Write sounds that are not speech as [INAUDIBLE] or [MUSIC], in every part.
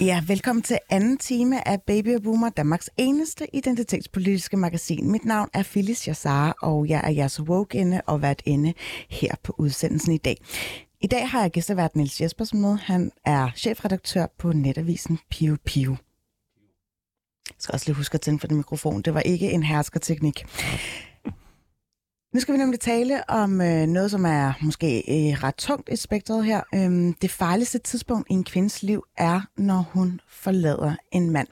Ja, velkommen til anden time af Baby og Boomer, Danmarks eneste identitetspolitiske magasin. Mit navn er Phyllis Jassar, og jeg er jeres woke og vært inde her på udsendelsen i dag. I dag har jeg gæstevært Niels Jespersen med. Han er chefredaktør på netavisen Pio Pio. Jeg skal også lige huske at tænde for den mikrofon. Det var ikke en herskerteknik. Nu skal vi nemlig tale om øh, noget, som er måske øh, ret tungt i spektret her. Øhm, det farligste tidspunkt i en kvindes liv er, når hun forlader en mand.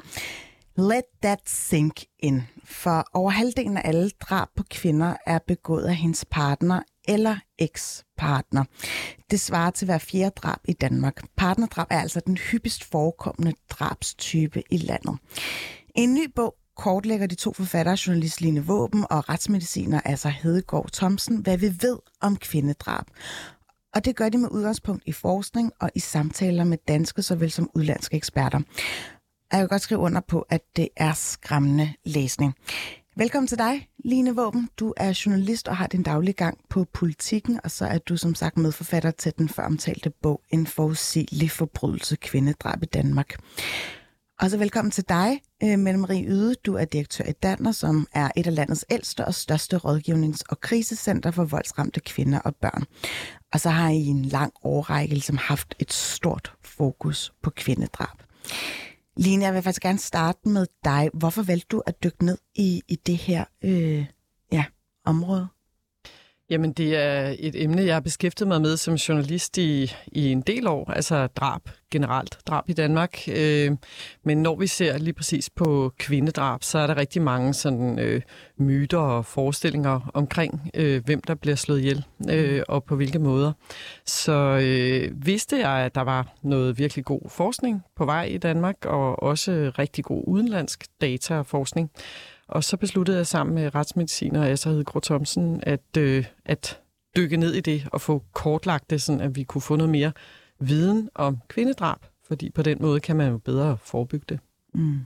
Let that sink in. For over halvdelen af alle drab på kvinder er begået af hendes partner eller ekspartner. Det svarer til hver fjerde drab i Danmark. Partnerdrab er altså den hyppigst forekommende drabstype i landet. En ny bog kortlægger de to forfattere, journalist Line Våben og retsmediciner altså Hedegaard Thomsen, hvad vi ved om kvindedrab. Og det gør de med udgangspunkt i forskning og i samtaler med danske såvel som udlandske eksperter. Jeg kan godt skrive under på, at det er skræmmende læsning. Velkommen til dig, Line Våben. Du er journalist og har din daglige gang på politikken, og så er du som sagt medforfatter til den føromtalte bog En forudsigelig forbrydelse kvindedrab i Danmark. Og så velkommen til dig, øh, Mette Marie Yde. Du er direktør i Danner, som er et af landets ældste og største rådgivnings- og krisecenter for voldsramte kvinder og børn. Og så har I en lang årrække ligesom haft et stort fokus på kvindedrab. Line, jeg vil faktisk gerne starte med dig. Hvorfor valgte du at dykke ned i, i det her øh, ja, område? Jamen, det er et emne, jeg har beskæftiget mig med som journalist i, i en del år, altså drab generelt, drab i Danmark. Øh, men når vi ser lige præcis på kvindedrab, så er der rigtig mange sådan øh, myter og forestillinger omkring, øh, hvem der bliver slået ihjel øh, og på hvilke måder. Så øh, vidste jeg, at der var noget virkelig god forskning på vej i Danmark, og også rigtig god udenlandsk data og forskning. Og så besluttede jeg sammen med retsmediciner Asser Hedegaard Thomsen at, øh, at dykke ned i det og få kortlagt det, sådan at vi kunne få noget mere viden om kvindedrab, fordi på den måde kan man jo bedre forebygge det. Mm.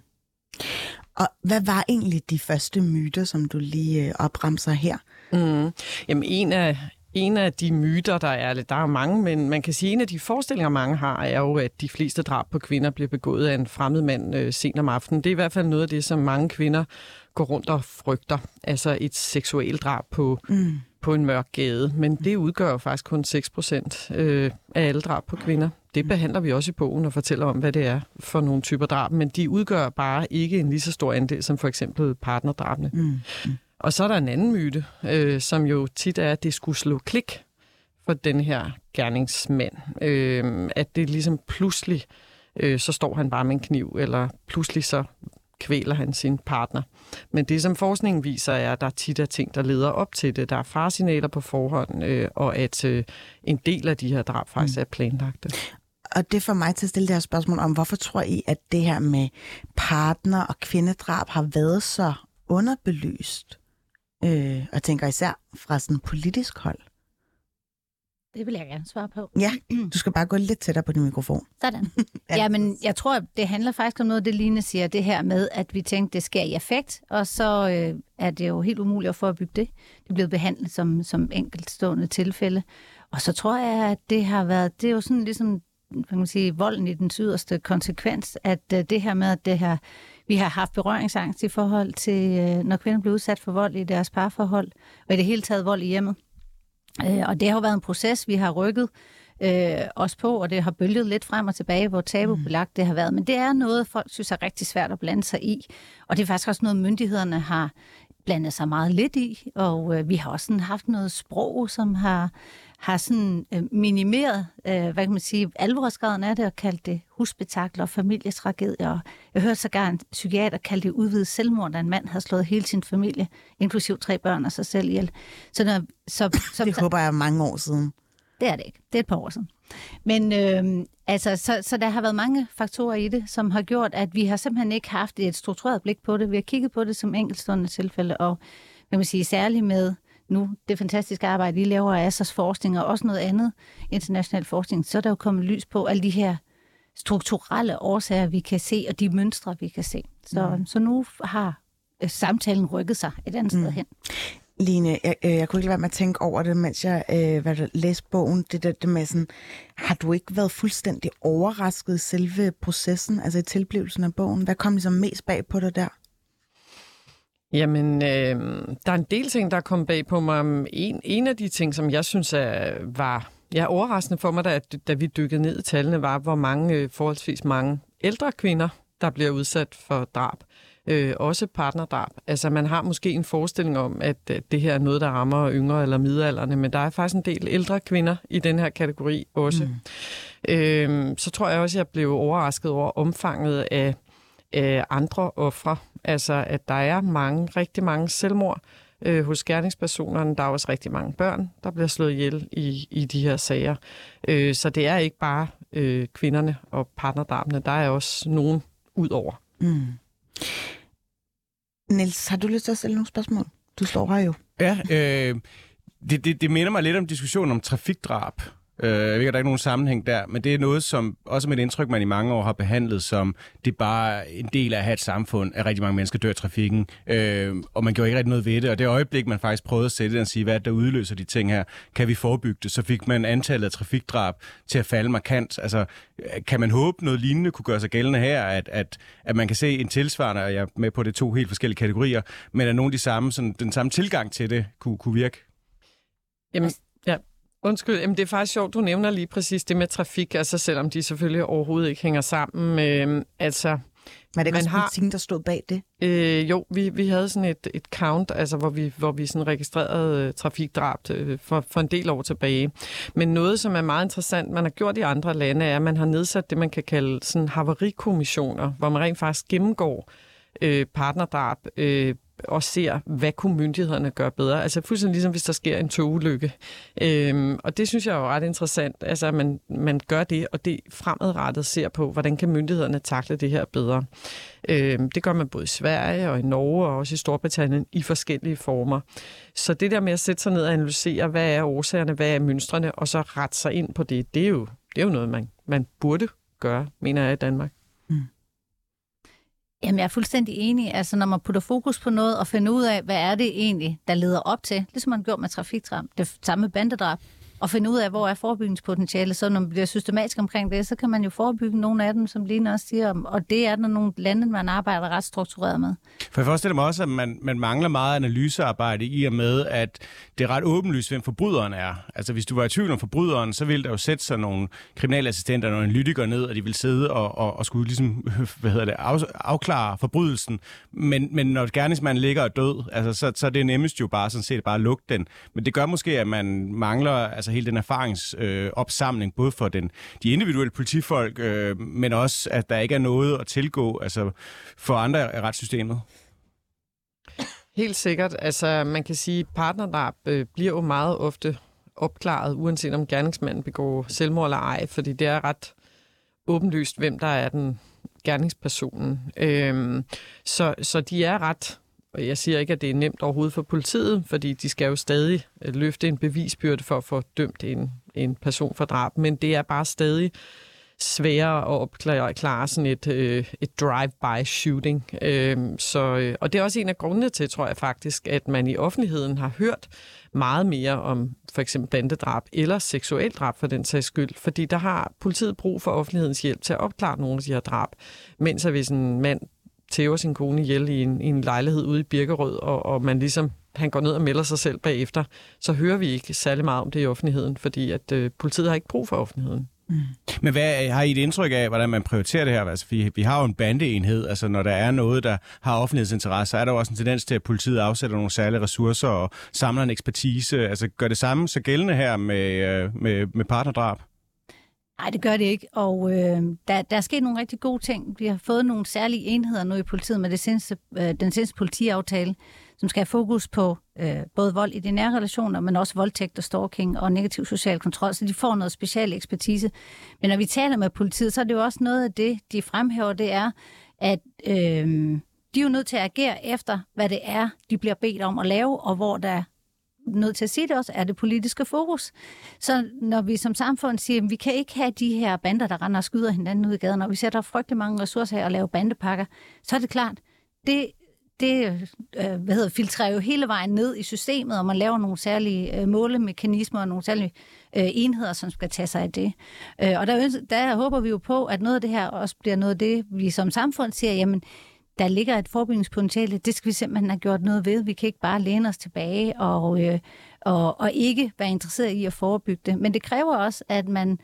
Og hvad var egentlig de første myter, som du lige øh, opremser her? Mm. Jamen en af, en af de myter, der er, der er mange, men man kan sige, at en af de forestillinger, mange har, er jo, at de fleste drab på kvinder bliver begået af en fremmed mand øh, sent om aftenen. Det er i hvert fald noget af det, som mange kvinder går rundt og frygter. Altså et seksuelt drab på, mm. på en mørk gade. Men det udgør jo faktisk kun 6 procent øh, af alle drab på kvinder. Det behandler vi også i bogen og fortæller om, hvad det er for nogle typer drab. Men de udgør bare ikke en lige så stor andel som for eksempel partnerdrabene. Mm. Mm. Og så er der en anden myte, øh, som jo tit er, at det skulle slå klik for den her gerningsmand. Øh, at det ligesom pludselig, øh, så står han bare med en kniv, eller pludselig så kvæler han sin partner. Men det, som forskningen viser, er, at der tit er ting, der leder op til det. Der er farsignaler på forhånd, øh, og at øh, en del af de her drab faktisk mm. er planlagte. Og det får mig til at stille det her spørgsmål om, hvorfor tror I, at det her med partner- og kvindedrab har været så underbelyst? Øh, og tænker især fra sådan politisk hold. Det vil jeg gerne svare på. Ja, du skal bare gå lidt tættere på din mikrofon. Sådan. [LAUGHS] ja. ja, men jeg tror, det handler faktisk om noget, det Line siger, det her med, at vi tænkte, det sker i effekt, og så øh, er det jo helt umuligt at forebygge det. Det er blevet behandlet som, som enkeltstående tilfælde. Og så tror jeg, at det har været, det er jo sådan ligesom, kan man sige, volden i den yderste konsekvens, at øh, det her med, at det her, vi har haft berøringsangst i forhold til, øh, når kvinder bliver udsat for vold i deres parforhold, og i det hele taget vold i hjemmet. Øh, og det har jo været en proces, vi har rykket øh, os på, og det har bølget lidt frem og tilbage, hvor tabubelagt det har været. Men det er noget, folk synes er rigtig svært at blande sig i. Og det er faktisk også noget, myndighederne har blandet sig meget lidt i. Og øh, vi har også sådan haft noget sprog, som har, har sådan øh, minimeret, øh, hvad kan man sige, alvorsgraden af det, og kaldt det husspektakler og familietragedier. Jeg hørte sågar en psykiater kalde det udvidet selvmord, da en mand havde slået hele sin familie, inklusiv tre børn og sig selv ihjel. Så, når, så, så, det håber jeg er mange år siden. Det er det ikke. Det er et par år siden. Men øh, altså, så, så der har været mange faktorer i det, som har gjort, at vi har simpelthen ikke haft et struktureret blik på det. Vi har kigget på det som enkeltstående tilfælde, og vil man sige, særligt med nu det fantastiske arbejde, I laver af ASAs forskning og også noget andet international forskning, så er der jo kommet lys på alle de her strukturelle årsager, vi kan se, og de mønstre, vi kan se. Så, mm. så nu har øh, samtalen rykket sig et andet mm. sted hen. Line, jeg, øh, jeg kunne ikke lade være med at tænke over det, mens jeg øh, hvad der, læste bogen. Det, det, det med sådan, har du ikke været fuldstændig overrasket i selve processen, altså i tilblivelsen af bogen? Hvad kom ligesom mest bag på dig der? Jamen, øh, der er en del ting, der er kommet bag på mig. En, en af de ting, som jeg synes er, var ja, overraskende for mig, da, da vi dykkede ned i tallene, var, hvor mange, øh, forholdsvis mange ældre kvinder, der bliver udsat for drab. Øh, også partnerdrab. Altså, man har måske en forestilling om, at, at det her er noget, der rammer yngre eller midalderne, men der er faktisk en del ældre kvinder i den her kategori også. Mm. Øh, så tror jeg også, at jeg blev overrasket over omfanget af, af andre ofre. Altså, at der er mange, rigtig mange selvmord øh, hos gerningspersonerne. Der er også rigtig mange børn, der bliver slået ihjel i, i de her sager. Øh, så det er ikke bare øh, kvinderne og partnerdrabene. Der er også nogen ud over. Mm. Niels, har du lyst til at stille nogle spørgsmål? Du står her jo. Ja, øh, det, det, det minder mig lidt om diskussionen om trafikdrab. Øh, jeg ved ikke, der er ikke nogen sammenhæng der, men det er noget, som også med et indtryk, man i mange år har behandlet som, det er bare en del af at have et samfund, at rigtig mange mennesker dør i trafikken, øh, og man gjorde ikke rigtig noget ved det. Og det øjeblik, man faktisk prøvede at sætte det og sige, hvad der udløser de ting her, kan vi forebygge det, så fik man antallet af trafikdrab til at falde markant. Altså, kan man håbe noget lignende kunne gøre sig gældende her, at, at, at man kan se en tilsvarende, og jeg er med på det to helt forskellige kategorier, men at nogle af de samme, sådan, den samme tilgang til det kunne, kunne virke? Jamen, Undskyld, jamen det er faktisk sjovt, du nævner lige præcis det med trafik, altså selvom de selvfølgelig overhovedet ikke hænger sammen. Øh, altså, var det ikke også har, politikken, der stod bag det? Øh, jo, vi, vi havde sådan et, et count, altså hvor vi, hvor vi sådan registrerede uh, trafikdrab uh, for, for en del år tilbage. Men noget, som er meget interessant, man har gjort i andre lande, er, at man har nedsat det, man kan kalde sådan havarikommissioner, hvor man rent faktisk gennemgår øh, partnerdrab øh, og ser, hvad kunne myndighederne gøre bedre. Altså fuldstændig ligesom, hvis der sker en togulykke. Øhm, og det synes jeg er jo ret interessant, altså at man, man gør det, og det fremadrettet ser på, hvordan kan myndighederne takle det her bedre. Øhm, det gør man både i Sverige og i Norge og også i Storbritannien i forskellige former. Så det der med at sætte sig ned og analysere, hvad er årsagerne, hvad er mønstrene, og så rette sig ind på det, det er jo, det er jo noget, man, man burde gøre, mener jeg, i Danmark. Jamen, jeg er fuldstændig enig. Altså, når man putter fokus på noget og finder ud af, hvad er det egentlig, der leder op til, ligesom man gjorde med trafikdrab, det samme bandedrab, og finde ud af, hvor er forebyggingspotentialet. Så når man bliver systematisk omkring det, så kan man jo forebygge nogle af dem, som Line også siger, og det er der nogle lande, man arbejder ret struktureret med. For jeg forestiller mig også, at man, man mangler meget analysearbejde i og med, at det er ret åbenlyst, hvem forbryderen er. Altså hvis du var i tvivl om forbryderen, så ville der jo sætte sig nogle kriminalassistenter og nogle analytikere ned, og de ville sidde og, og, og skulle ligesom, [LAUGHS] hvad hedder det, af, afklare forbrydelsen. Men, men når gerningsmanden ligger og død, altså, så, så er det nemmest jo bare sådan set bare at lukke den. Men det gør måske, at man mangler altså Altså hele den erfaringsopsamling, øh, både for den, de individuelle politifolk, øh, men også, at der ikke er noget at tilgå altså, for andre af retssystemet. Helt sikkert. Altså, man kan sige, at partnerdrab øh, bliver jo meget ofte opklaret, uanset om gerningsmanden begår selvmord eller ej, fordi det er ret åbenlyst, hvem der er den gerningspersonen. Øhm, så, så de er ret og jeg siger ikke, at det er nemt overhovedet for politiet, fordi de skal jo stadig øh, løfte en bevisbyrde for at få dømt en, en person for drab, men det er bare stadig sværere at opklare klare sådan et, øh, et drive-by shooting. Øh, så, øh, og det er også en af grundene til, tror jeg faktisk, at man i offentligheden har hørt meget mere om for eksempel bandedrab eller seksuelt drab for den sags skyld, fordi der har politiet brug for offentlighedens hjælp til at opklare nogle af de her drab, mens hvis en mand tæver sin kone ihjel i en, i en lejlighed ude i Birkerød, og, og man ligesom, han går ned og melder sig selv bagefter, så hører vi ikke særlig meget om det i offentligheden, fordi at øh, politiet har ikke brug for offentligheden. Mm. Men hvad, har I et indtryk af, hvordan man prioriterer det her? Altså, vi, vi har jo en bandeenhed, altså når der er noget, der har offentlighedsinteresse, så er der jo også en tendens til, at politiet afsætter nogle særlige ressourcer og samler en ekspertise. Altså gør det samme så gældende her med, øh, med, med partnerdrab? Nej, det gør det ikke, og øh, der, der er sket nogle rigtig gode ting. Vi har fået nogle særlige enheder nu i politiet med det seneste, øh, den seneste politiaftale, som skal have fokus på øh, både vold i de nære relationer, men også voldtægt og stalking og negativ social kontrol, så de får noget special ekspertise. Men når vi taler med politiet, så er det jo også noget af det, de fremhæver, det er, at øh, de er jo nødt til at agere efter, hvad det er, de bliver bedt om at lave, og hvor der nødt til at sige det også, er det politiske fokus. Så når vi som samfund siger, at vi kan ikke have de her bander, der render og skyder hinanden ud i gaden, og vi sætter frygtelig mange ressourcer her og laver bandepakker, så er det klart, det, det øh, hvad hedder, filtrerer jo hele vejen ned i systemet, og man laver nogle særlige øh, målemekanismer og nogle særlige øh, enheder, som skal tage sig af det. Øh, og der, der håber vi jo på, at noget af det her også bliver noget af det, vi som samfund siger, jamen, der ligger et forebyggingspotentiale, det skal vi simpelthen have gjort noget ved. Vi kan ikke bare læne os tilbage og, øh, og, og ikke være interesseret i at forebygge det. Men det kræver også, at man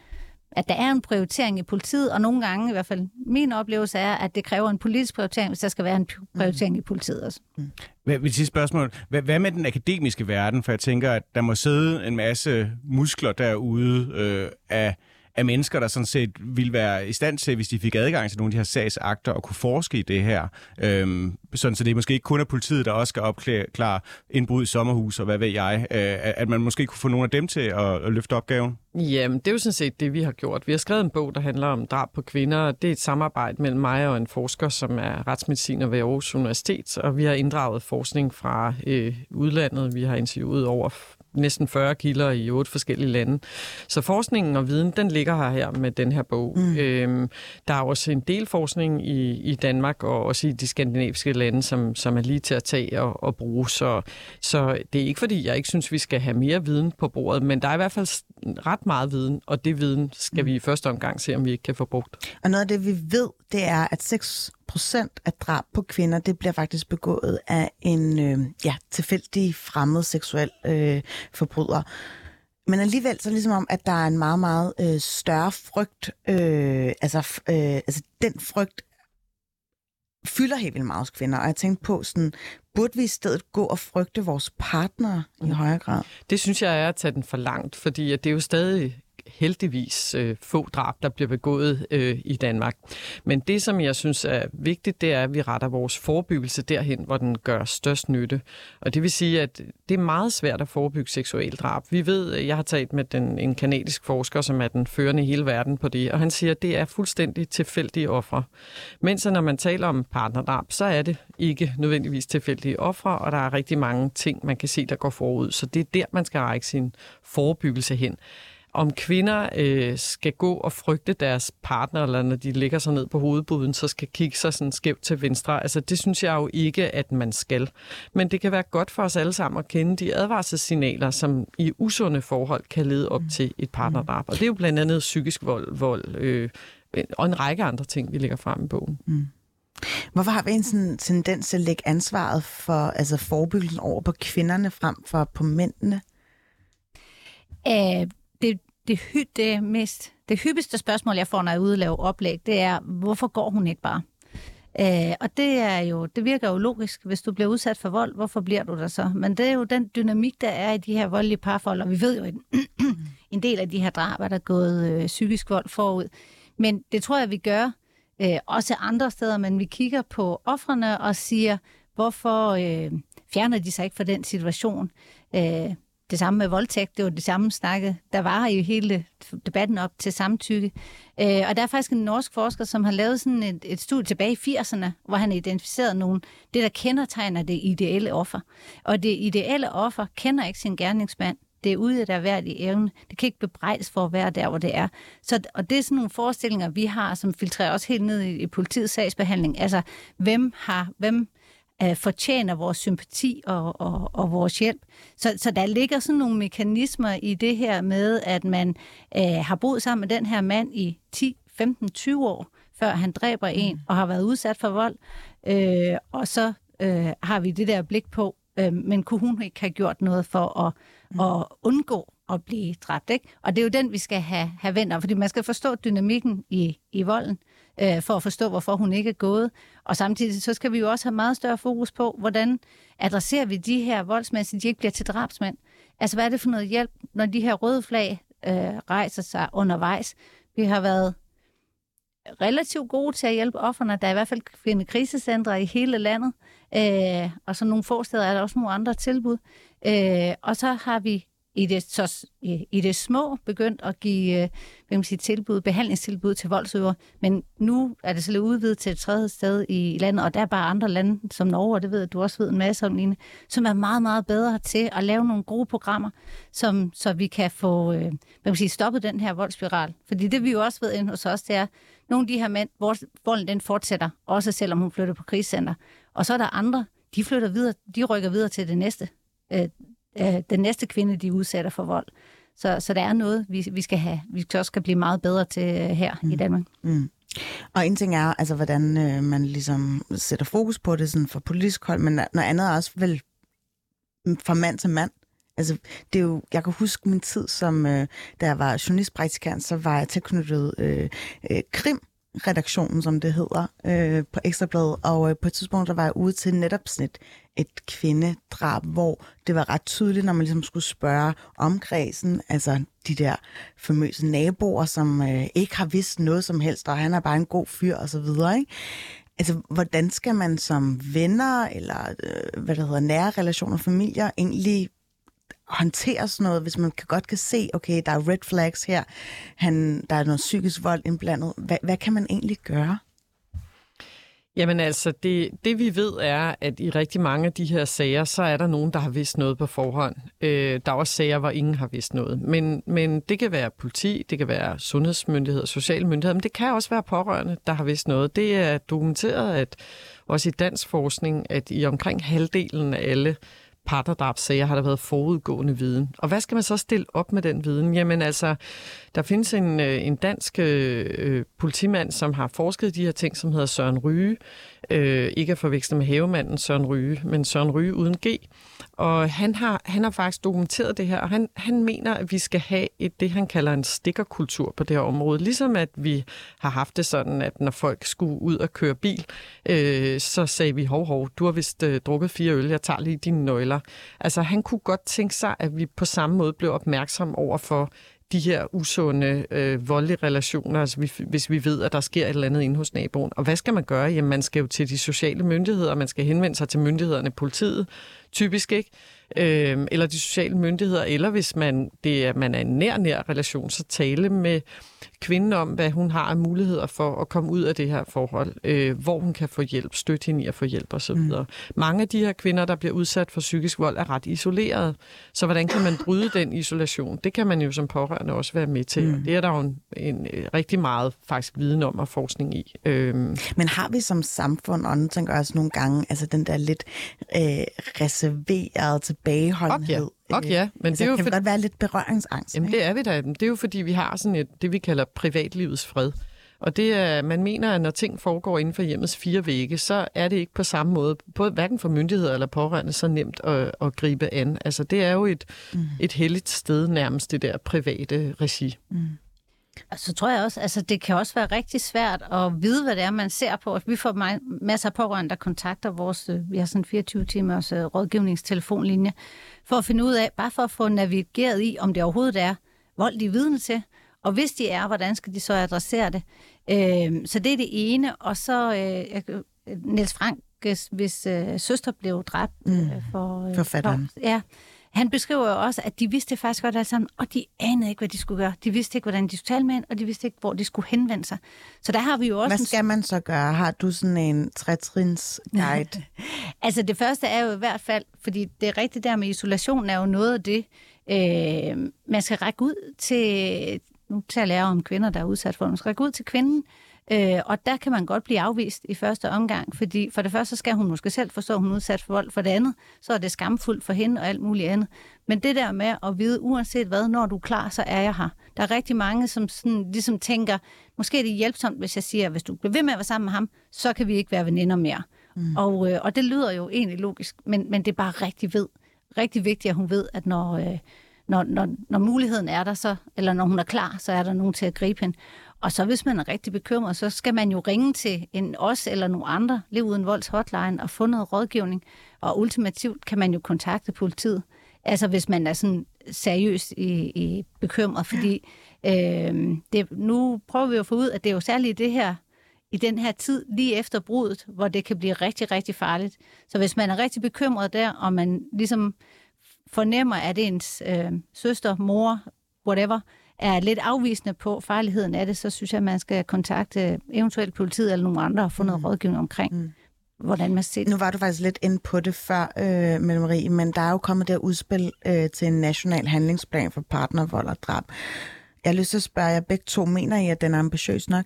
at der er en prioritering i politiet, og nogle gange, i hvert fald min oplevelse er, at det kræver en politisk prioritering, hvis der skal være en prioritering mm. i politiet også. Mm. Hvad, vil sige spørgsmål. Hvad, hvad med den akademiske verden? For jeg tænker, at der må sidde en masse muskler derude øh, af af mennesker, der sådan set ville være i stand til, hvis de fik adgang til nogle af de her sagsakter, og kunne forske i det her. Øhm, sådan, så det er måske ikke kun er politiet, der også skal opklare indbrud i sommerhus, og hvad ved jeg. Øh, at man måske kunne få nogle af dem til at, at løfte opgaven. Jamen, det er jo sådan set det, vi har gjort. Vi har skrevet en bog, der handler om drab på kvinder. Det er et samarbejde mellem mig og en forsker, som er retsmediciner ved Aarhus Universitet, og vi har inddraget forskning fra øh, udlandet. Vi har interviewet over næsten 40 kilder i otte forskellige lande. Så forskningen og viden, den ligger her, her med den her bog. Mm. Øhm, der er også en del forskning i, i Danmark og også i de skandinaviske lande, som, som er lige til at tage og, og bruge. Så, så det er ikke fordi, jeg ikke synes, vi skal have mere viden på bordet, men der er i hvert fald ret meget viden, og det viden skal mm. vi i første omgang se, om vi ikke kan få brugt. Og noget af det, vi ved, det er, at 6 procent af drab på kvinder, det bliver faktisk begået af en øh, ja, tilfældig fremmed seksuel øh, forbryder. Men alligevel så ligesom om, at der er en meget, meget øh, større frygt. Øh, altså, øh, altså den frygt fylder helt vildt meget hos kvinder. Og jeg tænkte på, sådan, burde vi i stedet gå og frygte vores partner i højere grad? Det synes jeg er at tage den for langt, fordi det er jo stadig heldigvis øh, få drab, der bliver begået øh, i Danmark. Men det, som jeg synes er vigtigt, det er, at vi retter vores forebyggelse derhen, hvor den gør størst nytte. Og det vil sige, at det er meget svært at forebygge seksuel drab. Vi ved, øh, jeg har talt med den, en kanadisk forsker, som er den førende i hele verden på det, og han siger, at det er fuldstændig tilfældige ofre. Mens når man taler om partnerdrab, så er det ikke nødvendigvis tilfældige ofre, og der er rigtig mange ting, man kan se, der går forud. Så det er der, man skal række sin forebyggelse hen om kvinder øh, skal gå og frygte deres partner, eller når de ligger sig ned på hovedbuden, så skal kigge sig sådan skævt til venstre. Altså, det synes jeg jo ikke, at man skal. Men det kan være godt for os alle sammen at kende de advarselssignaler, som i usunde forhold kan lede op mm. til et partnerdrab. Og det er jo blandt andet psykisk vold, vold øh, og en række andre ting, vi lægger frem i bogen. Mm. Hvorfor har vi en sådan tendens til at lægge ansvaret for altså forebyggelsen over på kvinderne frem for på mændene? Æh, det, det, hy, det, mest, det hyppigste spørgsmål, jeg får, når jeg udlaver oplæg, det er, hvorfor går hun ikke bare? Øh, og det er jo, det virker jo logisk. Hvis du bliver udsat for vold, hvorfor bliver du der så? Men det er jo den dynamik, der er i de her voldelige parforhold, og vi ved jo, at [CLEARS THROAT] en del af de her drab er der gået øh, psykisk vold forud. Men det tror jeg, vi gør øh, også andre steder, men vi kigger på offrene og siger, hvorfor øh, fjerner de sig ikke fra den situation? Øh, det samme med voldtægt, det var det samme snakke, der var i hele debatten op til samtykke. Øh, og der er faktisk en norsk forsker, som har lavet sådan et, et studie tilbage i 80'erne, hvor han identificerede nogle, det der kendetegner det ideelle offer. Og det ideelle offer kender ikke sin gerningsmand. Det er ude der værd i evne. Det kan ikke bebrejdes for at være der, hvor det er. Så, og det er sådan nogle forestillinger, vi har, som filtrerer os helt ned i, i politiets sagsbehandling. Altså, hvem har, hvem øh, fortjener vores sympati og, og, og vores hjælp. Så, så der ligger sådan nogle mekanismer i det her med, at man øh, har boet sammen med den her mand i 10, 15, 20 år, før han dræber en mm. og har været udsat for vold. Øh, og så øh, har vi det der blik på, øh, men kunne hun ikke have gjort noget for at, mm. at undgå at blive dræbt? Ikke? Og det er jo den, vi skal have, have vendt fordi man skal forstå dynamikken i, i volden øh, for at forstå, hvorfor hun ikke er gået. Og samtidig så skal vi jo også have meget større fokus på, hvordan adresserer vi de her voldsmænd, så de ikke bliver til drabsmænd. Altså, hvad er det for noget hjælp, når de her røde flag øh, rejser sig undervejs? Vi har været relativt gode til at hjælpe offerne. Der er i hvert fald finde krisecentre i hele landet, øh, og så nogle få steder er der også nogle andre tilbud. Øh, og så har vi i det, så, i, i det små begyndt at give øh, hvad man sige, tilbud, behandlingstilbud til voldsøver, men nu er det så lidt udvidet til et tredje sted i landet, og der er bare andre lande som Norge, og det ved du også ved en masse om, Line, som er meget, meget bedre til at lave nogle gode programmer, som, så vi kan få øh, hvad man sige, stoppet den her voldsspiral. Fordi det vi jo også ved inde hos os, det er, nogle af de her mænd, hvor volden den fortsætter, også selvom hun flytter på krigscenter. Og så er der andre, de flytter videre, de rykker videre til det næste øh, øh, den næste kvinde, de udsætter for vold. Så, så der er noget, vi, vi skal have, vi også skal blive meget bedre til øh, her mm. i Danmark. Mm. Og en ting er, altså, hvordan øh, man ligesom sætter fokus på det sådan for politisk hold, men noget andet er også vel fra mand til mand. Altså, det er jo, jeg kan huske min tid som, øh, da jeg var journalistpraktikant, så var jeg tilknyttet øh, øh, krim redaktionen, som det hedder, øh, på Ekstrabladet, og øh, på et tidspunkt der var jeg ude til netop sådan et, et kvindedrab, hvor det var ret tydeligt, når man ligesom skulle spørge omkredsen, altså de der famøse naboer, som øh, ikke har vidst noget som helst, og han er bare en god fyr og så videre, ikke? Altså, hvordan skal man som venner eller øh, hvad der hedder nære relationer, familier egentlig håndtere sådan noget, hvis man kan godt kan se, okay, der er red flags her, han, der er noget psykisk vold indblandet. Hvad, hvad kan man egentlig gøre? Jamen altså, det, det vi ved er, at i rigtig mange af de her sager, så er der nogen, der har vidst noget på forhånd. Øh, der er også sager, hvor ingen har vidst noget. Men, men det kan være politi, det kan være sundhedsmyndigheder, sociale myndigheder, men det kan også være pårørende, der har vidst noget. Det er dokumenteret, at også i dansk forskning, at i omkring halvdelen af alle partnerdrabssager har der været forudgående viden. Og hvad skal man så stille op med den viden? Jamen altså, der findes en, øh, en dansk øh, øh, politimand, som har forsket de her ting, som hedder Søren Ryge. Øh, ikke at forveksle med havemanden Søren Ryge, men Søren Ryge uden G. Og han har, han har faktisk dokumenteret det her, og han, han mener, at vi skal have et, det, han kalder en stikkerkultur på det her område. Ligesom at vi har haft det sådan, at når folk skulle ud og køre bil, øh, så sagde vi, hov, hov, du har vist øh, drukket fire øl, jeg tager lige dine nøgler. Altså han kunne godt tænke sig, at vi på samme måde blev opmærksom over for de her usunde, øh, voldelige relationer, altså vi, hvis vi ved, at der sker et eller andet inde hos naboen. Og hvad skal man gøre? Jamen, man skal jo til de sociale myndigheder, man skal henvende sig til myndighederne, politiet, typisk ikke, øh, eller de sociale myndigheder, eller hvis man, det er, man er en nær-nær relation, så tale med kvinden om, hvad hun har af muligheder for at komme ud af det her forhold, øh, hvor hun kan få hjælp, støtte hende i at få hjælp osv. Mm. Mange af de her kvinder, der bliver udsat for psykisk vold, er ret isolerede. Så hvordan kan man bryde [LAUGHS] den isolation? Det kan man jo som pårørende også være med til. Mm. Det er der jo en, en, en rigtig meget faktisk viden om og forskning i. Øhm. Men har vi som samfund, og nu tænker jeg også nogle gange, altså den der lidt øh, reserveret tilbageholdenhed, okay. Og ja, men altså, det er jo kan for... godt være lidt berøringsangst. Jamen ikke? det er vi da. Det er jo fordi, vi har sådan et, det, vi kalder privatlivets fred. Og det er, man mener, at når ting foregår inden for hjemmets fire vægge, så er det ikke på samme måde, både hverken for myndigheder eller pårørende, så nemt at, at gribe an. Altså det er jo et, mm. et heldigt sted nærmest, det der private regi. Mm. Og så tror jeg også, altså det kan også være rigtig svært at vide, hvad det er, man ser på. Vi får masser af pårørende, der kontakter vores, øh, vi har sådan 24 timers øh, rådgivningstelefonlinje, for at finde ud af, bare for at få navigeret i, om det overhovedet er vold, de er vidne til. Og hvis de er, hvordan skal de så adressere det? Øh, så det er det ene. Og så øh, Niels Frank, hvis øh, søster blev dræbt mm. øh, for... Øh, Forfatteren. For, ja, han beskriver jo også, at de vidste faktisk godt alt sammen, og de anede ikke, hvad de skulle gøre. De vidste ikke, hvordan de skulle tale med hende, og de vidste ikke, hvor de skulle henvende sig. Så der har vi jo også... Hvad skal man så gøre? Har du sådan en trætrins guide? [LAUGHS] altså det første er jo i hvert fald, fordi det er rigtigt der med isolation, er jo noget af det, øh, man skal række ud til... Nu taler jeg om kvinder, der er udsat for Man skal række ud til kvinden, Øh, og der kan man godt blive afvist i første omgang, fordi for det første så skal hun måske selv forstå, at hun er udsat for vold. For det andet, så er det skamfuldt for hende og alt muligt andet. Men det der med at vide, uanset hvad, når du er klar, så er jeg her. Der er rigtig mange, som sådan, ligesom tænker, måske er det hjælpsomt, hvis jeg siger, hvis du bliver ved med at være sammen med ham, så kan vi ikke være veninder mere. Mm. Og, øh, og det lyder jo egentlig logisk, men, men det er bare rigtig ved, rigtig vigtigt, at hun ved, at når, øh, når, når, når muligheden er der, så, eller når hun er klar, så er der nogen til at gribe hende. Og så hvis man er rigtig bekymret, så skal man jo ringe til en os eller nogle andre, Lev Uden Volds hotline, og få noget rådgivning. Og ultimativt kan man jo kontakte politiet. Altså hvis man er sådan seriøst i, i bekymret, fordi Øh, det, nu prøver vi at få ud, at det er jo særligt det her, i den her tid, lige efter brudet, hvor det kan blive rigtig, rigtig farligt. Så hvis man er rigtig bekymret der, og man ligesom fornemmer, at ens øh, søster, mor, whatever, er lidt afvisende på farligheden af det, så synes jeg, at man skal kontakte eventuelt politiet eller nogle andre og få noget mm. rådgivning omkring, mm. hvordan man ser det. Nu var du faktisk lidt inde på det før, øh, Mette Marie, men der er jo kommet der udspil øh, til en national handlingsplan for partnervold og drab. Jeg har lyst til at spørge jer begge to, mener I, at den er ambitiøs nok?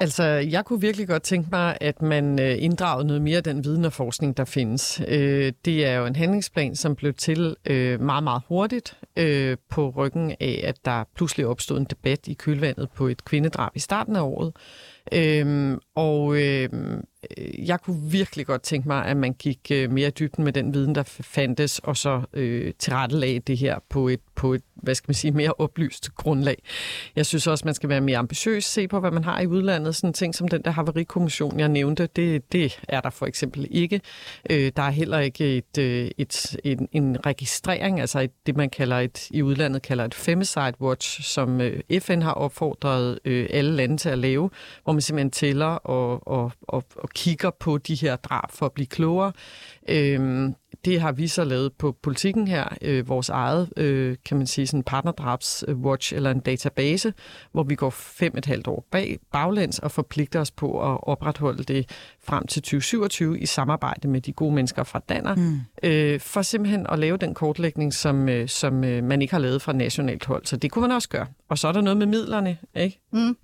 Altså, jeg kunne virkelig godt tænke mig, at man øh, inddragede noget mere af den viden og forskning, der findes. Øh, det er jo en handlingsplan, som blev til øh, meget, meget hurtigt øh, på ryggen af, at der pludselig opstod en debat i kølvandet på et kvindedrab i starten af året. Øhm, Og øhm, øh, jeg kunne virkelig godt tænke mig, at man gik øh, mere i dybden med den viden, der fandtes, og så øh, tilrettelagde det her på et, på et, hvad skal man sige, mere oplyst grundlag. Jeg synes også, man skal være mere ambitiøs, se på, hvad man har i udlandet. Sådan ting som den der haverikommission, jeg nævnte, det, det er der for eksempel ikke. Øh, der er heller ikke et, øh, et, en, en registrering, altså et, det, man kalder et, i udlandet kalder et femicide watch, som øh, FN har opfordret øh, alle lande til at lave, hvor man simpelthen tæller og, og, og, og kigger på de her drab for at blive klogere. Øhm, det har vi så lavet på politikken her, øh, vores eget, øh, kan man sige, sådan partnerdrabswatch eller en database, hvor vi går fem et halvt år bag baglæns og forpligter os på at opretholde det frem til 2027 i samarbejde med de gode mennesker fra Danner, mm. øh, for simpelthen at lave den kortlægning, som, øh, som øh, man ikke har lavet fra nationalt hold. Så det kunne man også gøre. Og så er der noget med midlerne, ikke? Mm.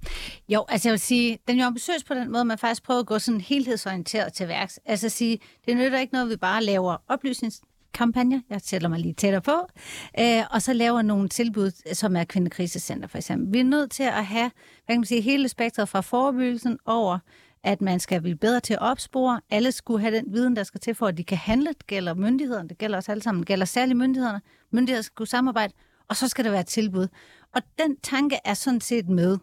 Jo, altså jeg vil sige, den er jo ambitiøs på den måde, man faktisk prøver at gå sådan helhedsorienteret til værks. Altså at sige, det nytter ikke noget, vi bare laver oplysningskampagner, jeg tæller mig lige tættere på, øh, og så laver nogle tilbud, som er kvindekrisecenter for eksempel. Vi er nødt til at have hvad kan man sige, hele spektret fra forebyggelsen over at man skal blive bedre til at opspore. Alle skulle have den viden, der skal til for, at de kan handle. Det gælder myndighederne, det gælder os alle sammen, det gælder særligt myndighederne. Myndigheder skal kunne samarbejde, og så skal der være et tilbud. Og den tanke er sådan set med.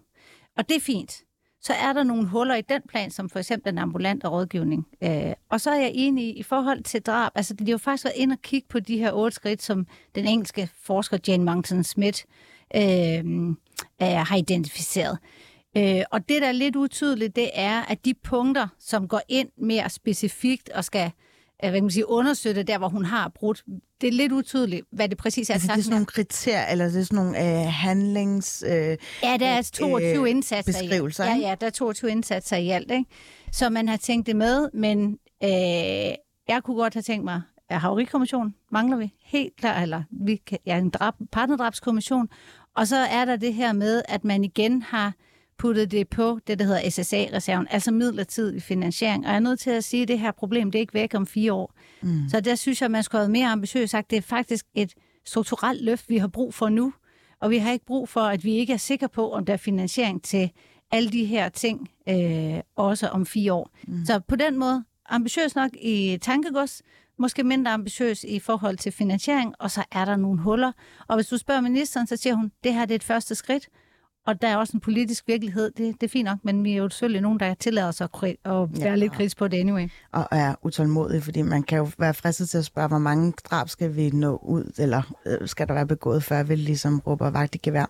Og det er fint. Så er der nogle huller i den plan, som for eksempel den ambulante rådgivning. Øh, og så er jeg enig i, i forhold til drab. Altså, de har jo faktisk været ind og kigge på de her otte skridt, som den engelske forsker Jane Monkton Smith øh, har identificeret. Øh, og det, der er lidt utydeligt, det er, at de punkter, som går ind mere specifikt og skal øh, hvad kan man sige, understøtte der, hvor hun har brudt, det er lidt utydeligt, hvad det præcis er. Altså, det er sådan nogle kriterier, eller det er sådan nogle øh, handlings... Øh, ja, der er 22 øh, indsatser beskrivelser, i alt. Ja, ja, der er 22 indsatser i alt, ikke? Så man har tænkt det med, men øh, jeg kunne godt have tænkt mig, at haverikommission mangler vi helt klart, eller vi kan, ja, en drab, partnerdrabskommission, og så er der det her med, at man igen har puttet det på det, der hedder SSA-reserven, altså midlertidig finansiering. Og jeg er nødt til at sige, at det her problem, det er ikke væk om fire år. Mm. Så der synes jeg, man skulle have mere ambitiøst sagt, det er faktisk et strukturelt løft, vi har brug for nu. Og vi har ikke brug for, at vi ikke er sikre på, om der er finansiering til alle de her ting, øh, også om fire år. Mm. Så på den måde, ambitiøs nok i tankegods, måske mindre ambitiøs i forhold til finansiering, og så er der nogle huller. Og hvis du spørger ministeren, så siger hun, det her det er et første skridt, og der er også en politisk virkelighed, det, det er fint nok, men vi er jo selvfølgelig nogen, der tillader sig at, at være ja, lidt kritisk på det anyway. Og er utålmodig, fordi man kan jo være fristet til at spørge, hvor mange drab skal vi nå ud, eller øh, skal der være begået, før vi ligesom råber vagt i gevær.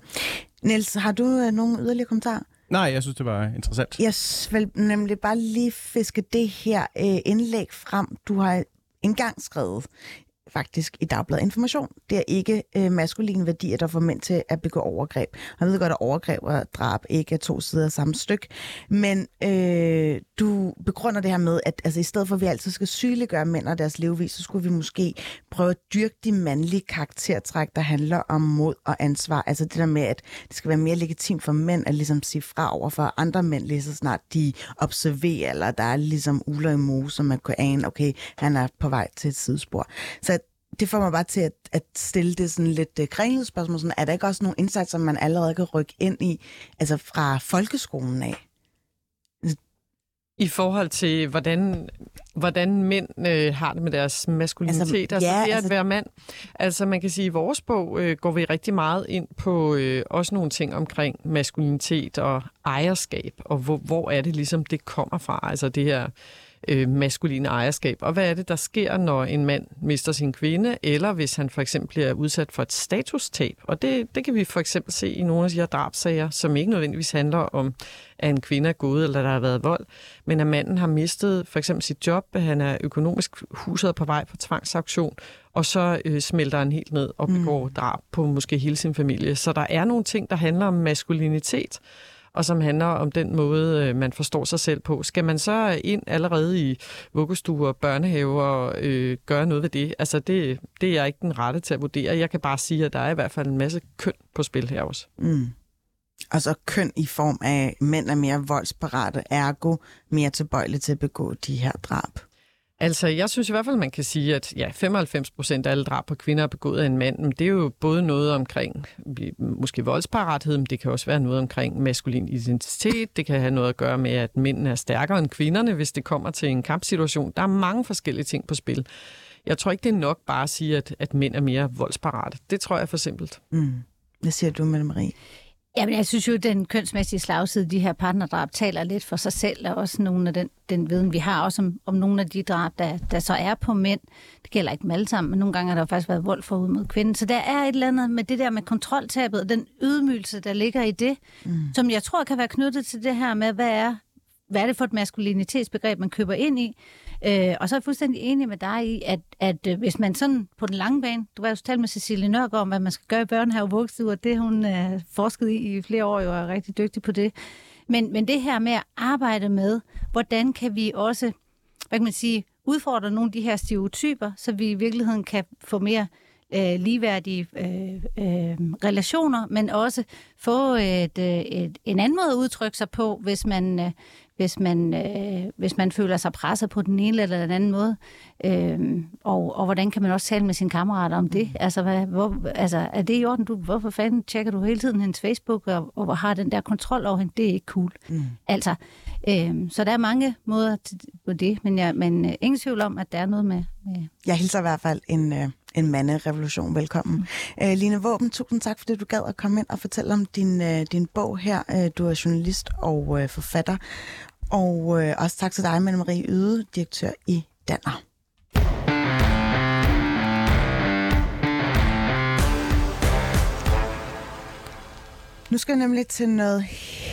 Niels, har du øh, nogen yderligere kommentarer? Nej, jeg synes, det var interessant. Jeg vil nemlig bare lige fiske det her øh, indlæg frem. Du har engang skrevet faktisk i Dagbladet Information. Det er ikke øh, maskuline værdier, der får mænd til at begå overgreb. Jeg ved godt, at overgreb og drab ikke er to sider af samme stykke, men øh, du begrunder det her med, at altså, i stedet for at vi altid skal sygeliggøre mænd og deres levevis, så skulle vi måske prøve at dyrke de mandlige karaktertræk, der handler om mod og ansvar. Altså det der med, at det skal være mere legitimt for mænd at ligesom sige fra over for andre mænd, lige så snart de observerer, eller der er ligesom uler i mose, som man kan ane, okay, han er på vej til et sidespor. Så det får mig bare til at, at stille det sådan lidt uh, kringlet spørgsmål. Sådan, er der ikke også nogle indsatser, man allerede kan rykke ind i, altså fra folkeskolen af? I forhold til, hvordan, hvordan mænd øh, har det med deres maskulinitet, altså, altså ja, det at altså... være mand. Altså man kan sige, at i vores bog øh, går vi rigtig meget ind på øh, også nogle ting omkring maskulinitet og ejerskab, og hvor, hvor er det ligesom, det kommer fra. Altså det her øh, maskuline ejerskab. Og hvad er det, der sker, når en mand mister sin kvinde, eller hvis han for eksempel bliver udsat for et statustab? Og det, det kan vi for eksempel se i nogle af de her drabsager, som ikke nødvendigvis handler om, at en kvinde er gået, eller der har været vold, men at manden har mistet for eksempel sit job, at han er økonomisk huset på vej på tvangsauktion, og så øh, smelter han helt ned og begår mm. drab på måske hele sin familie. Så der er nogle ting, der handler om maskulinitet, og som handler om den måde, øh, man forstår sig selv på. Skal man så ind allerede i vuggestuer og børnehaver og øh, gøre noget ved det? Altså, det, det er jeg ikke den rette til at vurdere. Jeg kan bare sige, at der er i hvert fald en masse køn på spil her også. Mm. Og så køn i form af, at mænd er mere voldsparate, ergo mere tilbøjelige til at begå de her drab. Altså, jeg synes i hvert fald, man kan sige, at ja, 95 procent af alle drab på kvinder er begået af en mand. Men det er jo både noget omkring måske voldsparathed, men det kan også være noget omkring maskulin identitet. Det kan have noget at gøre med, at mændene er stærkere end kvinderne, hvis det kommer til en kampsituation. Der er mange forskellige ting på spil. Jeg tror ikke, det er nok bare at sige, at, at mænd er mere voldsparate. Det tror jeg er for simpelt. Mm. Hvad siger du, Mette Marie? Jamen, jeg synes jo, at den kønsmæssige slagside, de her partnerdrab, taler lidt for sig selv, og også nogle af den, den viden, vi har også om, om nogle af de drab, der, der så er på mænd. Det gælder ikke dem alle sammen, men nogle gange har der faktisk været vold forud mod kvinden. Så der er et eller andet med det der med kontroltabet, og den ydmygelse, der ligger i det, mm. som jeg tror kan være knyttet til det her med, hvad er, hvad er det for et maskulinitetsbegreb, man køber ind i, Øh, og så er jeg fuldstændig enig med dig i, at, at øh, hvis man sådan på den lange bane, du var jo talt med Cecilie Nørgaard om, hvad man skal gøre i børnehave og og det hun øh, forsket i i flere år, jo er rigtig dygtig på det. Men, men det her med at arbejde med, hvordan kan vi også, hvad kan man sige, udfordre nogle af de her stereotyper, så vi i virkeligheden kan få mere øh, ligeværdige øh, øh, relationer, men også få et, øh, et, en anden måde at udtrykke sig på, hvis man, øh, hvis man, øh, hvis man føler sig presset på den ene eller den anden måde. Øh, og, og hvordan kan man også tale med sine kammerater om det? Altså, hvad, hvor, altså er det i orden? Du, hvorfor fanden tjekker du hele tiden hendes Facebook og, og har den der kontrol over hende? Det er ikke cool. Mm. Altså, øh, så der er mange måder på det, men, jeg, men øh, ingen tvivl om, at der er noget med... med jeg hilser i hvert fald en... Øh en manderevolution velkommen. Mm. Øh, Line Våben, tusind tak, fordi du gad at komme ind og fortælle om din, øh, din bog her. Øh, du er journalist og øh, forfatter. Og øh, også tak til dig, Mette Marie Yde, direktør i Danner. Nu skal jeg nemlig til noget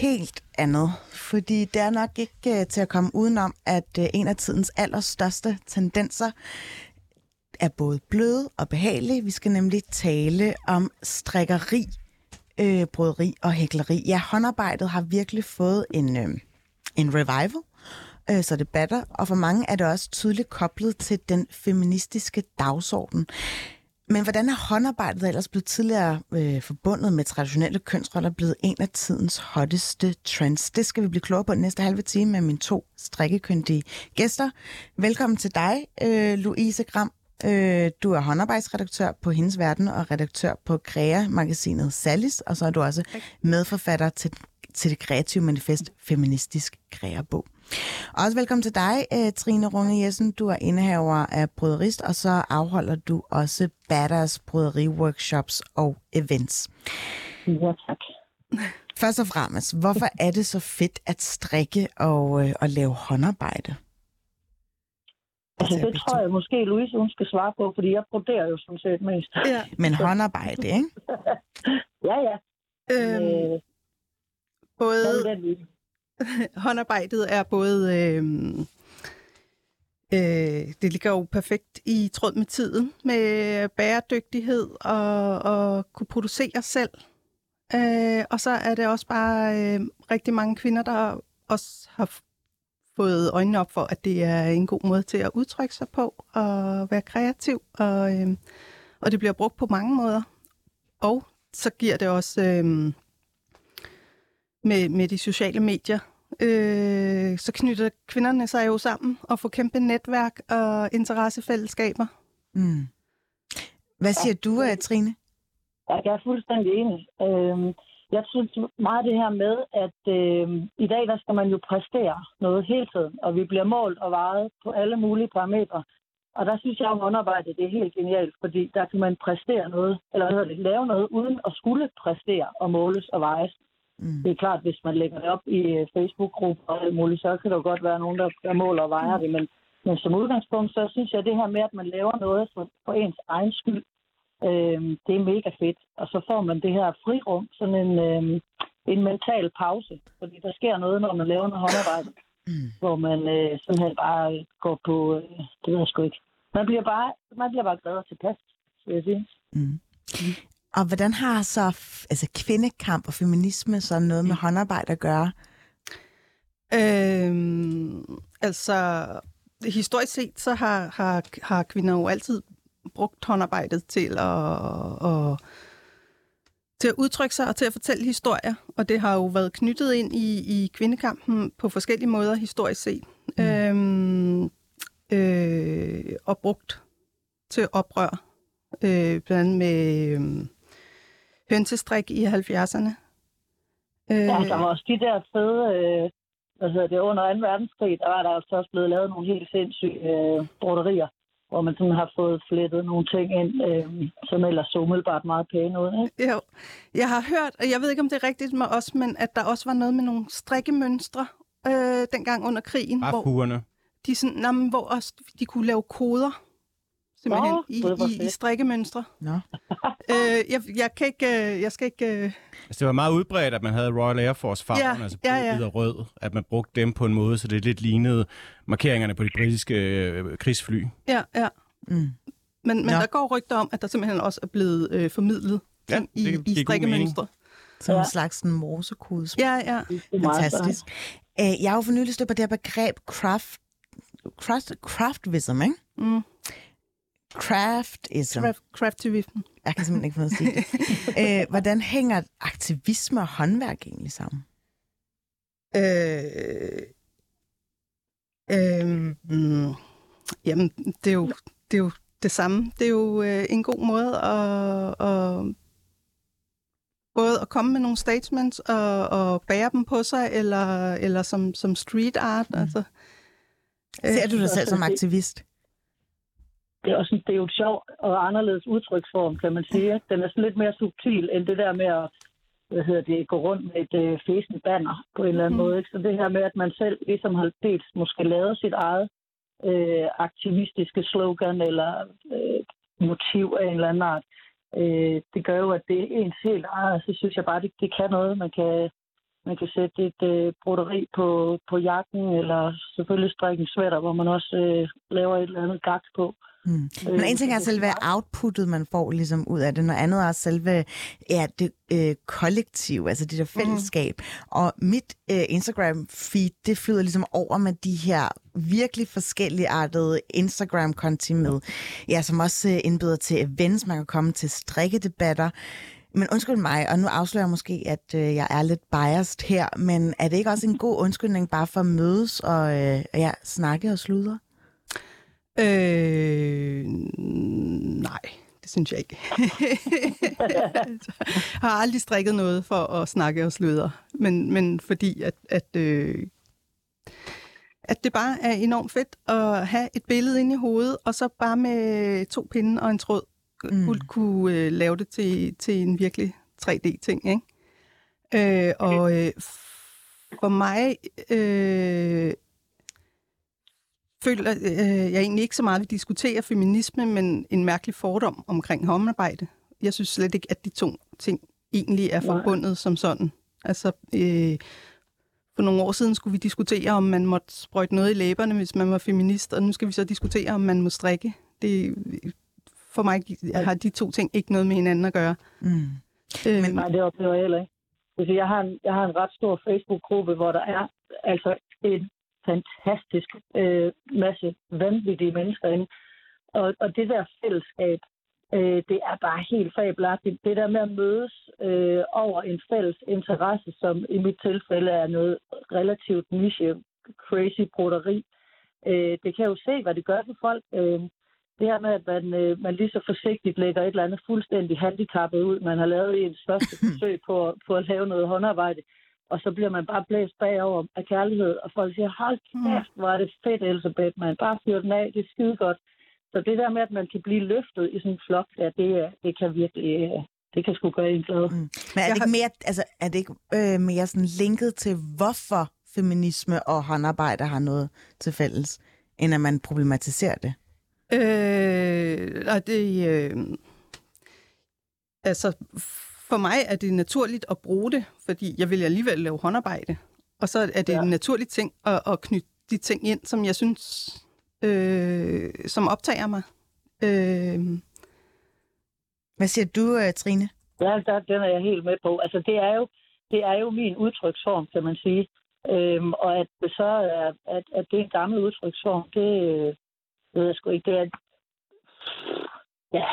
helt andet, fordi det er nok ikke uh, til at komme udenom, at uh, en af tidens allerstørste tendenser er både bløde og behagelige. Vi skal nemlig tale om strikkeri, øh, broderi og hækleri. Ja, håndarbejdet har virkelig fået en, øh, en revival, øh, så det batter, og for mange er det også tydeligt koblet til den feministiske dagsorden. Men hvordan er håndarbejdet ellers blevet tidligere øh, forbundet med traditionelle kønsroller blevet en af tidens hotteste trends? Det skal vi blive klogere på den næste halve time med mine to strikkekyndige gæster. Velkommen til dig, øh, Louise Gram Øh, du er håndarbejdsredaktør på Hendes Verden og redaktør på Krea-magasinet Sallis, og så er du også medforfatter til, til det kreative manifest Feministisk Kreabog. Også velkommen til dig, øh, Trine Runge Jessen. Du er indehaver af Bryderist, og så afholder du også Badass Bryderi-workshops og events. Ja, tak. Først og fremmest, hvorfor er det så fedt at strikke og, øh, og lave håndarbejde? Altså, det tror jeg måske, Louise, hun skal svare på, fordi jeg broderer jo sådan set mest. Ja. Men håndarbejde, ikke? [LAUGHS] ja, ja. Øhm, øh, både... [LAUGHS] håndarbejdet er både... Øh, øh, det ligger jo perfekt i tråd med tiden, med bæredygtighed og, og kunne producere selv. Øh, og så er det også bare øh, rigtig mange kvinder, der også har fået øjnene op for, at det er en god måde til at udtrykke sig på og være kreativ. Og, øh, og det bliver brugt på mange måder. Og så giver det også øh, med, med de sociale medier, øh, så knytter kvinderne sig jo sammen og får kæmpe netværk og interessefællesskaber. Mm. Hvad siger du, Trine? Jeg er fuldstændig enig. Øh, jeg synes meget det her med, at øh, i dag der skal man jo præstere noget hele tiden, og vi bliver målt og vejet på alle mulige parametre. Og der synes jeg, at håndarbejde det er helt genialt, fordi der kan man præstere noget, eller hvad det, lave noget, uden at skulle præstere og måles og vejes. Mm. Det er klart, hvis man lægger det op i øh, Facebook-grupper og alt muligt, så kan der jo godt være nogen, der, der måler og vejer det. Men, men som udgangspunkt, så synes jeg, det her med, at man laver noget for, for ens egen skyld, øh, det er mega fedt. Og så får man det her frirum, sådan en, øh, en mental pause. Fordi der sker noget, når man laver noget håndarbejde, mm. hvor man øh, simpelthen bare går på, øh, det ved jeg sgu ikke. Man bliver bare, man bliver bare glad og tilpas, vil jeg sige. Mm. Og hvordan har så altså, kvindekamp og feminisme så noget med håndarbejde at gøre? Øhm, altså, historisk set, så har, har, har kvinder jo altid brugt håndarbejdet til at, at, til at udtrykke sig og til at fortælle historier. Og det har jo været knyttet ind i, i kvindekampen på forskellige måder historisk set. Mm. Øhm, øh, og brugt til oprør. Øh, blandt andet med øh, hønsestrik i 70'erne. Øh, ja, der var også de der fede... Øh, hvad hedder det, under 2. verdenskrig, der var der altså også blevet lavet nogle helt sindssyge øh, broderier, hvor man sådan har fået flettet nogle ting ind, øh, som ellers så umiddelbart meget pæne ud. Ikke? Jo, jeg har hørt, og jeg ved ikke, om det er rigtigt med os, men at der også var noget med nogle strikkemønstre øh, dengang under krigen. Hvor, de sådan, jamen, hvor også, de kunne lave koder simpelthen Nå, i, i, i strikkemønstre. Nå. [LAUGHS] øh, jeg, jeg, kan ikke, øh, jeg skal ikke... Øh... Altså, det var meget udbredt, at man havde Royal Air Force farverne, ja, altså blå, ja, ja. og rød, at man brugte dem på en måde, så det lidt lignede markeringerne på de britiske øh, krigsfly. Ja, ja. Mm. Men, men der går rygter om, at der simpelthen også er blevet øh, formidlet ja, i, i strikkemønstre. Som ja. en slags morsekode. Ja, ja. Fantastisk. Æh, jeg har jo for nylig stødt på det her begreb craft, craft, craftism, ikke? Mm. Craftism. Craft, craftivism. Jeg kan simpelthen ikke få at sige det. Æ, [LAUGHS] øh, hvordan hænger aktivisme og håndværk egentlig sammen? Øh, øh, mm, jamen, det er, jo, det er jo det samme. Det er jo øh, en god måde at, at både at komme med nogle statements og, og bære dem på sig, eller, eller som, som street art. Mm. Altså. Ser du dig selv som aktivist? Det er, også, det er jo et sjovt og anderledes udtryksform, kan man sige. Den er sådan lidt mere subtil end det der med at hvad hedder det, gå rundt med et øh, fæsende banner på en eller anden mm. måde. Ikke? Så det her med, at man selv ligesom har dels måske lavet sit eget øh, aktivistiske slogan eller øh, motiv af en eller anden art, øh, det gør jo, at det er ens helt eget. Så synes jeg bare, det, det kan noget. Man kan, man kan sætte et øh, broderi på, på jakken, eller selvfølgelig strikke en sweater, hvor man også øh, laver et eller andet gak på. Mm. Men en ting er selve outputtet, man får ligesom ud af det, noget andet er selve ja, det øh, kollektiv, altså det der fællesskab. Mm. Og mit øh, Instagram-feed, det flyder ligesom over med de her virkelig forskellige artede Instagram-konti med, ja, som også øh, indbyder til events, man kan komme til strikkedebatter. Men undskyld mig, og nu afslører jeg måske, at øh, jeg er lidt biased her, men er det ikke også en god undskyldning bare for at mødes og øh, ja, snakke og sludre? Øh, nej, det synes jeg ikke. [LAUGHS] jeg har aldrig strikket noget for at snakke og sludre, men, men fordi at, at, øh, at det bare er enormt fedt at have et billede inde i hovedet, og så bare med to pinde og en tråd mm. kunne, øh, lave det til, til en virkelig 3D-ting. Ikke? Øh, og øh, for mig øh, føler øh, jeg egentlig ikke så meget, at vi diskuterer feminisme, men en mærkelig fordom omkring håndarbejde. Jeg synes slet ikke, at de to ting egentlig er forbundet Nej. som sådan. Altså, øh, for nogle år siden skulle vi diskutere, om man måtte sprøjte noget i læberne, hvis man var feminist, og nu skal vi så diskutere, om man må strikke. Det, for mig har de to ting ikke noget med hinanden at gøre. Mm. Øh, Men, Nej, det oplever jeg heller ikke. Altså, jeg, har en, jeg har en ret stor Facebook-gruppe, hvor der er altså en fantastisk øh, masse vanvittige mennesker inde. Og, og det der fællesskab, øh, det er bare helt fabelagtigt. Det der med at mødes øh, over en fælles interesse, som i mit tilfælde er noget relativt niche, crazy broderi, øh, det kan jo se, hvad det gør for folk. Øh, det her med, at man, øh, man lige så forsigtigt lægger et eller andet fuldstændig handicappet ud, man har lavet i en største [LAUGHS] forsøg på, på at lave noget håndarbejde, og så bliver man bare blæst bagover af kærlighed, og folk siger, hold kæft, hvor er det fedt, Elisabeth, man bare fyrer den af, det er skide godt. Så det der med, at man kan blive løftet i sådan en flok, ja, det, det kan virkelig, det kan sgu gøre en glad. Mm. Men er det, ikke mere, altså, er det ikke øh, mere sådan linket til, hvorfor feminisme og håndarbejde har noget til fælles, end at man problematiserer det? Øh, og det, øh, altså, for mig er det naturligt at bruge det, fordi jeg vil alligevel lave håndarbejde. Og så er det ja. en naturlig ting at, at knytte de ting ind, som jeg synes, øh, som optager mig. Øh. Hvad siger du, øh, Trine? Ja, der, den er jeg helt med på. Altså, det er jo, det er jo min udtryksform, kan man sige. Øhm, og at det så er, at, at det er en gammel udtryksform, det øh, ved jeg sgu ikke. Det er, ja,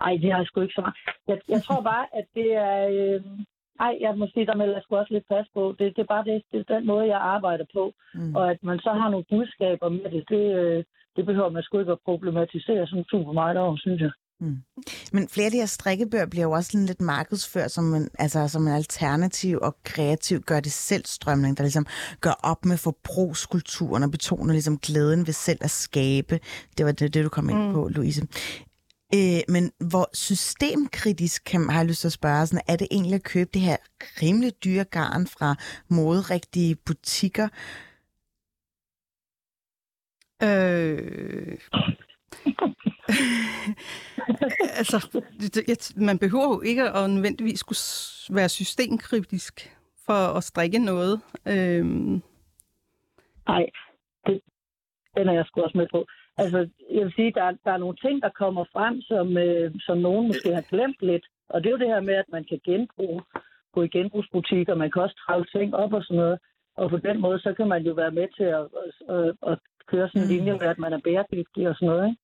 ej, det har jeg sgu ikke så meget. Jeg, jeg tror bare, at det er... Øh, ej, jeg må sige, der melder jeg sgu også lidt pas på. Det, det er bare det, det er den måde, jeg arbejder på. Mm. Og at man så har nogle budskaber med det, det, øh, det behøver man sgu ikke at problematisere sådan super meget over, synes jeg. Mm. Men flere af de her strikkebøger bliver jo også lidt markedsført som en, altså, som en alternativ og kreativ gør det selv strømning, der ligesom gør op med forbrugskulturen og betoner ligesom glæden ved selv at skabe. Det var det, det du kom ind mm. på, Louise. Øh, men hvor systemkritisk kan, har jeg lyst til at spørge, sådan, er det egentlig at købe det her rimelig dyre garn fra moderigtige butikker? Øh... [LAUGHS] altså, det, man behøver jo ikke at nødvendigvis skulle være systemkritisk for at strikke noget. Øhm. Nej, det, den er jeg sgu også med på. Altså, jeg vil sige, der, der er nogle ting, der kommer frem, som, øh, som nogen måske har glemt lidt. Og det er jo det her med, at man kan genbruge, gå i genbrugsbutikker, man kan også træve ting op og sådan noget. Og på den måde, så kan man jo være med til at, at, at, køre sådan en mm. linje med, at man er bæredygtig og sådan noget, ikke?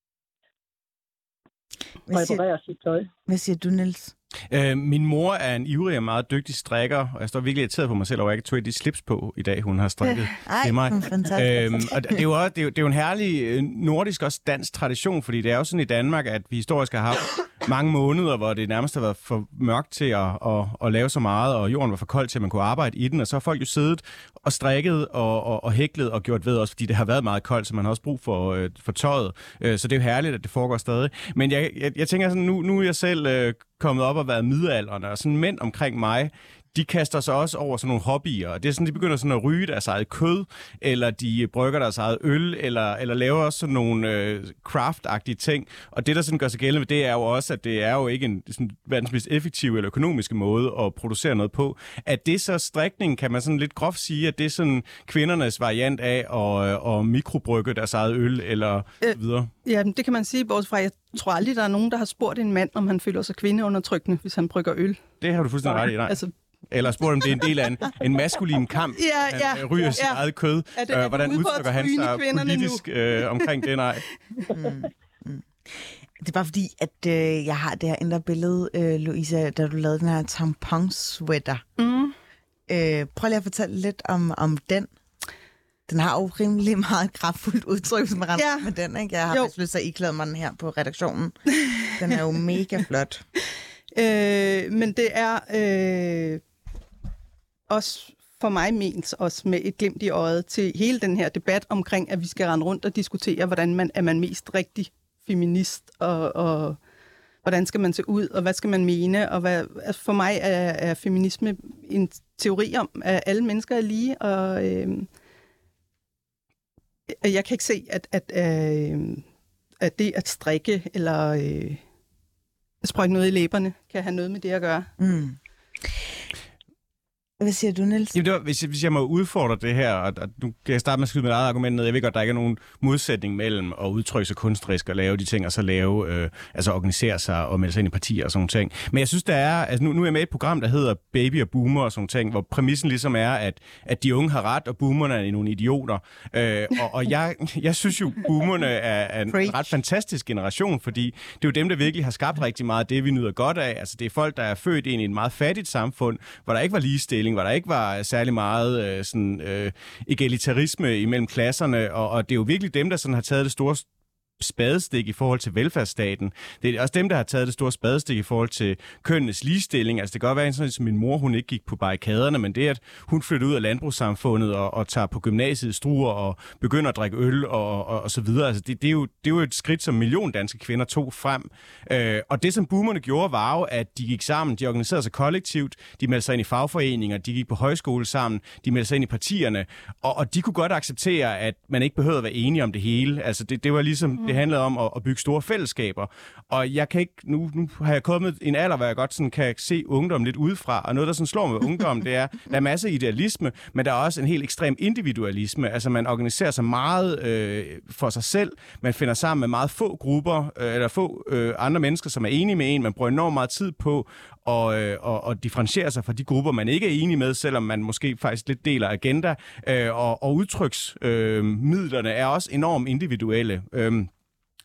Hvad siger, sit tøj. Hvad siger du, Niels? Øh, min mor er en ivrig og meget dygtig strikker, og jeg står virkelig irriteret på mig selv over, at jeg ikke tog de slips på i dag, hun har strikket Ej, til mig. Fantastisk. Øhm, og det er, jo også, det, er jo, det er jo en herlig øh, nordisk også dansk tradition, fordi det er jo sådan i Danmark, at vi historisk har haft mange måneder, hvor det nærmest har været for mørkt til at, at, at lave så meget, og jorden var for kold til, at man kunne arbejde i den, og så har folk jo siddet og strikket og, og, og hæklet og gjort ved også, fordi det har været meget koldt, så man har også brug for, øh, for tøjet. Øh, så det er jo herligt, at det foregår stadig. Men jeg, jeg, jeg tænker sådan, nu, nu er jeg selv øh, kommet op og været middelalderne, og sådan mænd omkring mig, de kaster sig også over sådan nogle hobbyer. Det er sådan, de begynder sådan at ryge deres eget kød, eller de brygger deres eget øl, eller, eller laver også sådan nogle øh, craft-agtige ting. Og det, der sådan gør sig gældende det, er jo også, at det er jo ikke en sådan, verdens mest effektive eller økonomiske måde at producere noget på. At det så strikning, kan man sådan lidt groft sige, at det er sådan kvindernes variant af at, at mikrobrygge deres eget øl, eller øh, videre. Ja, det kan man sige, bortset fra, jeg tror aldrig, der er nogen, der har spurgt en mand, om han føler sig kvindeundertrykkende, hvis han brygger øl. Det har du fuldstændig ret i, nej. Altså, eller spurgt, om det er en del af en, en maskulin kamp. Ja, ja, han ryger ja. sit eget kød. Er det, øh, hvordan udtrykker han sig politisk øh, omkring det? Nej. Mm, mm. Det er bare fordi, at øh, jeg har det her indre billede, øh, Louisa, da du lavede den her tampon-sweater. Mm. Øh, prøv lige at fortælle lidt om, om den. Den har jo rimelig meget kraftfuldt udtryk, hvis man ja. med den. Ikke? Jeg har faktisk lyst til at iklæde mig den her på redaktionen. Den er jo [LAUGHS] mega flot. Øh, men det er øh, også for mig ment også med et glimt i øjet til hele den her debat omkring, at vi skal rende rundt og diskutere, hvordan man er man mest rigtig feminist, og, og hvordan skal man se ud, og hvad skal man mene, og hvad, altså for mig er, er feminisme en teori om, at alle mennesker er lige, og øhm, øh, jeg kan ikke se, at, at, øh, at det at strikke eller øh, sprøjte noget i læberne kan have noget med det at gøre. Mm. Hvad siger du, Niels? Jamen, det var, hvis, hvis jeg må udfordre det her, og, og nu kan jeg starte med at skyde mit eget argument ned. Jeg ved godt, der ikke er nogen modsætning mellem at udtrykke sig kunstnerisk og lave de ting, og så lave, øh, altså organisere sig og melde sig ind i partier og sådan ting. Men jeg synes, der er, altså nu, nu er jeg med i et program, der hedder Baby og Boomer og sådan ting, hvor præmissen ligesom er, at, at de unge har ret, og boomerne er nogle idioter. Øh, og, og jeg, jeg synes jo, boomerne er, er en Preach. ret fantastisk generation, fordi det er jo dem, der virkelig har skabt rigtig meget af det, vi nyder godt af. Altså det er folk, der er født ind i et meget fattigt samfund, hvor der ikke var ligestilling ligestilling, hvor der ikke var særlig meget øh, sådan, øh, egalitarisme imellem klasserne, og, og det er jo virkelig dem, der sådan har taget det store spadestik i forhold til velfærdsstaten. Det er også dem, der har taget det store spadestik i forhold til kønnenes ligestilling. Altså det kan godt være, at min mor hun ikke gik på barrikaderne, men det at hun flyttede ud af landbrugssamfundet og, og tager på gymnasiet struer og begynder at drikke øl og, og, og så videre. Altså det, det, er jo, det er jo et skridt, som million danske kvinder tog frem. Øh, og det, som boomerne gjorde, var jo, at de gik sammen, de organiserede sig kollektivt, de meldte sig ind i fagforeninger, de gik på højskole sammen, de meldte sig ind i partierne, og, og de kunne godt acceptere, at man ikke behøvede at være enige om det hele. Altså det, det var ligesom det handlede om at, at bygge store fællesskaber. Og jeg kan ikke, nu, nu har jeg kommet en alder, hvor jeg godt sådan kan se ungdom lidt udefra, og noget, der sådan slår mig ved ungdom, det er, der er masser af idealisme, men der er også en helt ekstrem individualisme. Altså man organiserer sig meget øh, for sig selv, man finder sammen med meget få grupper, øh, eller få øh, andre mennesker, som er enige med en, man bruger enormt meget tid på og, øh, og, og differentiere sig fra de grupper, man ikke er enig med, selvom man måske faktisk lidt deler agenda. Øh, og, og udtryksmidlerne øh, er også enormt individuelle. Øh,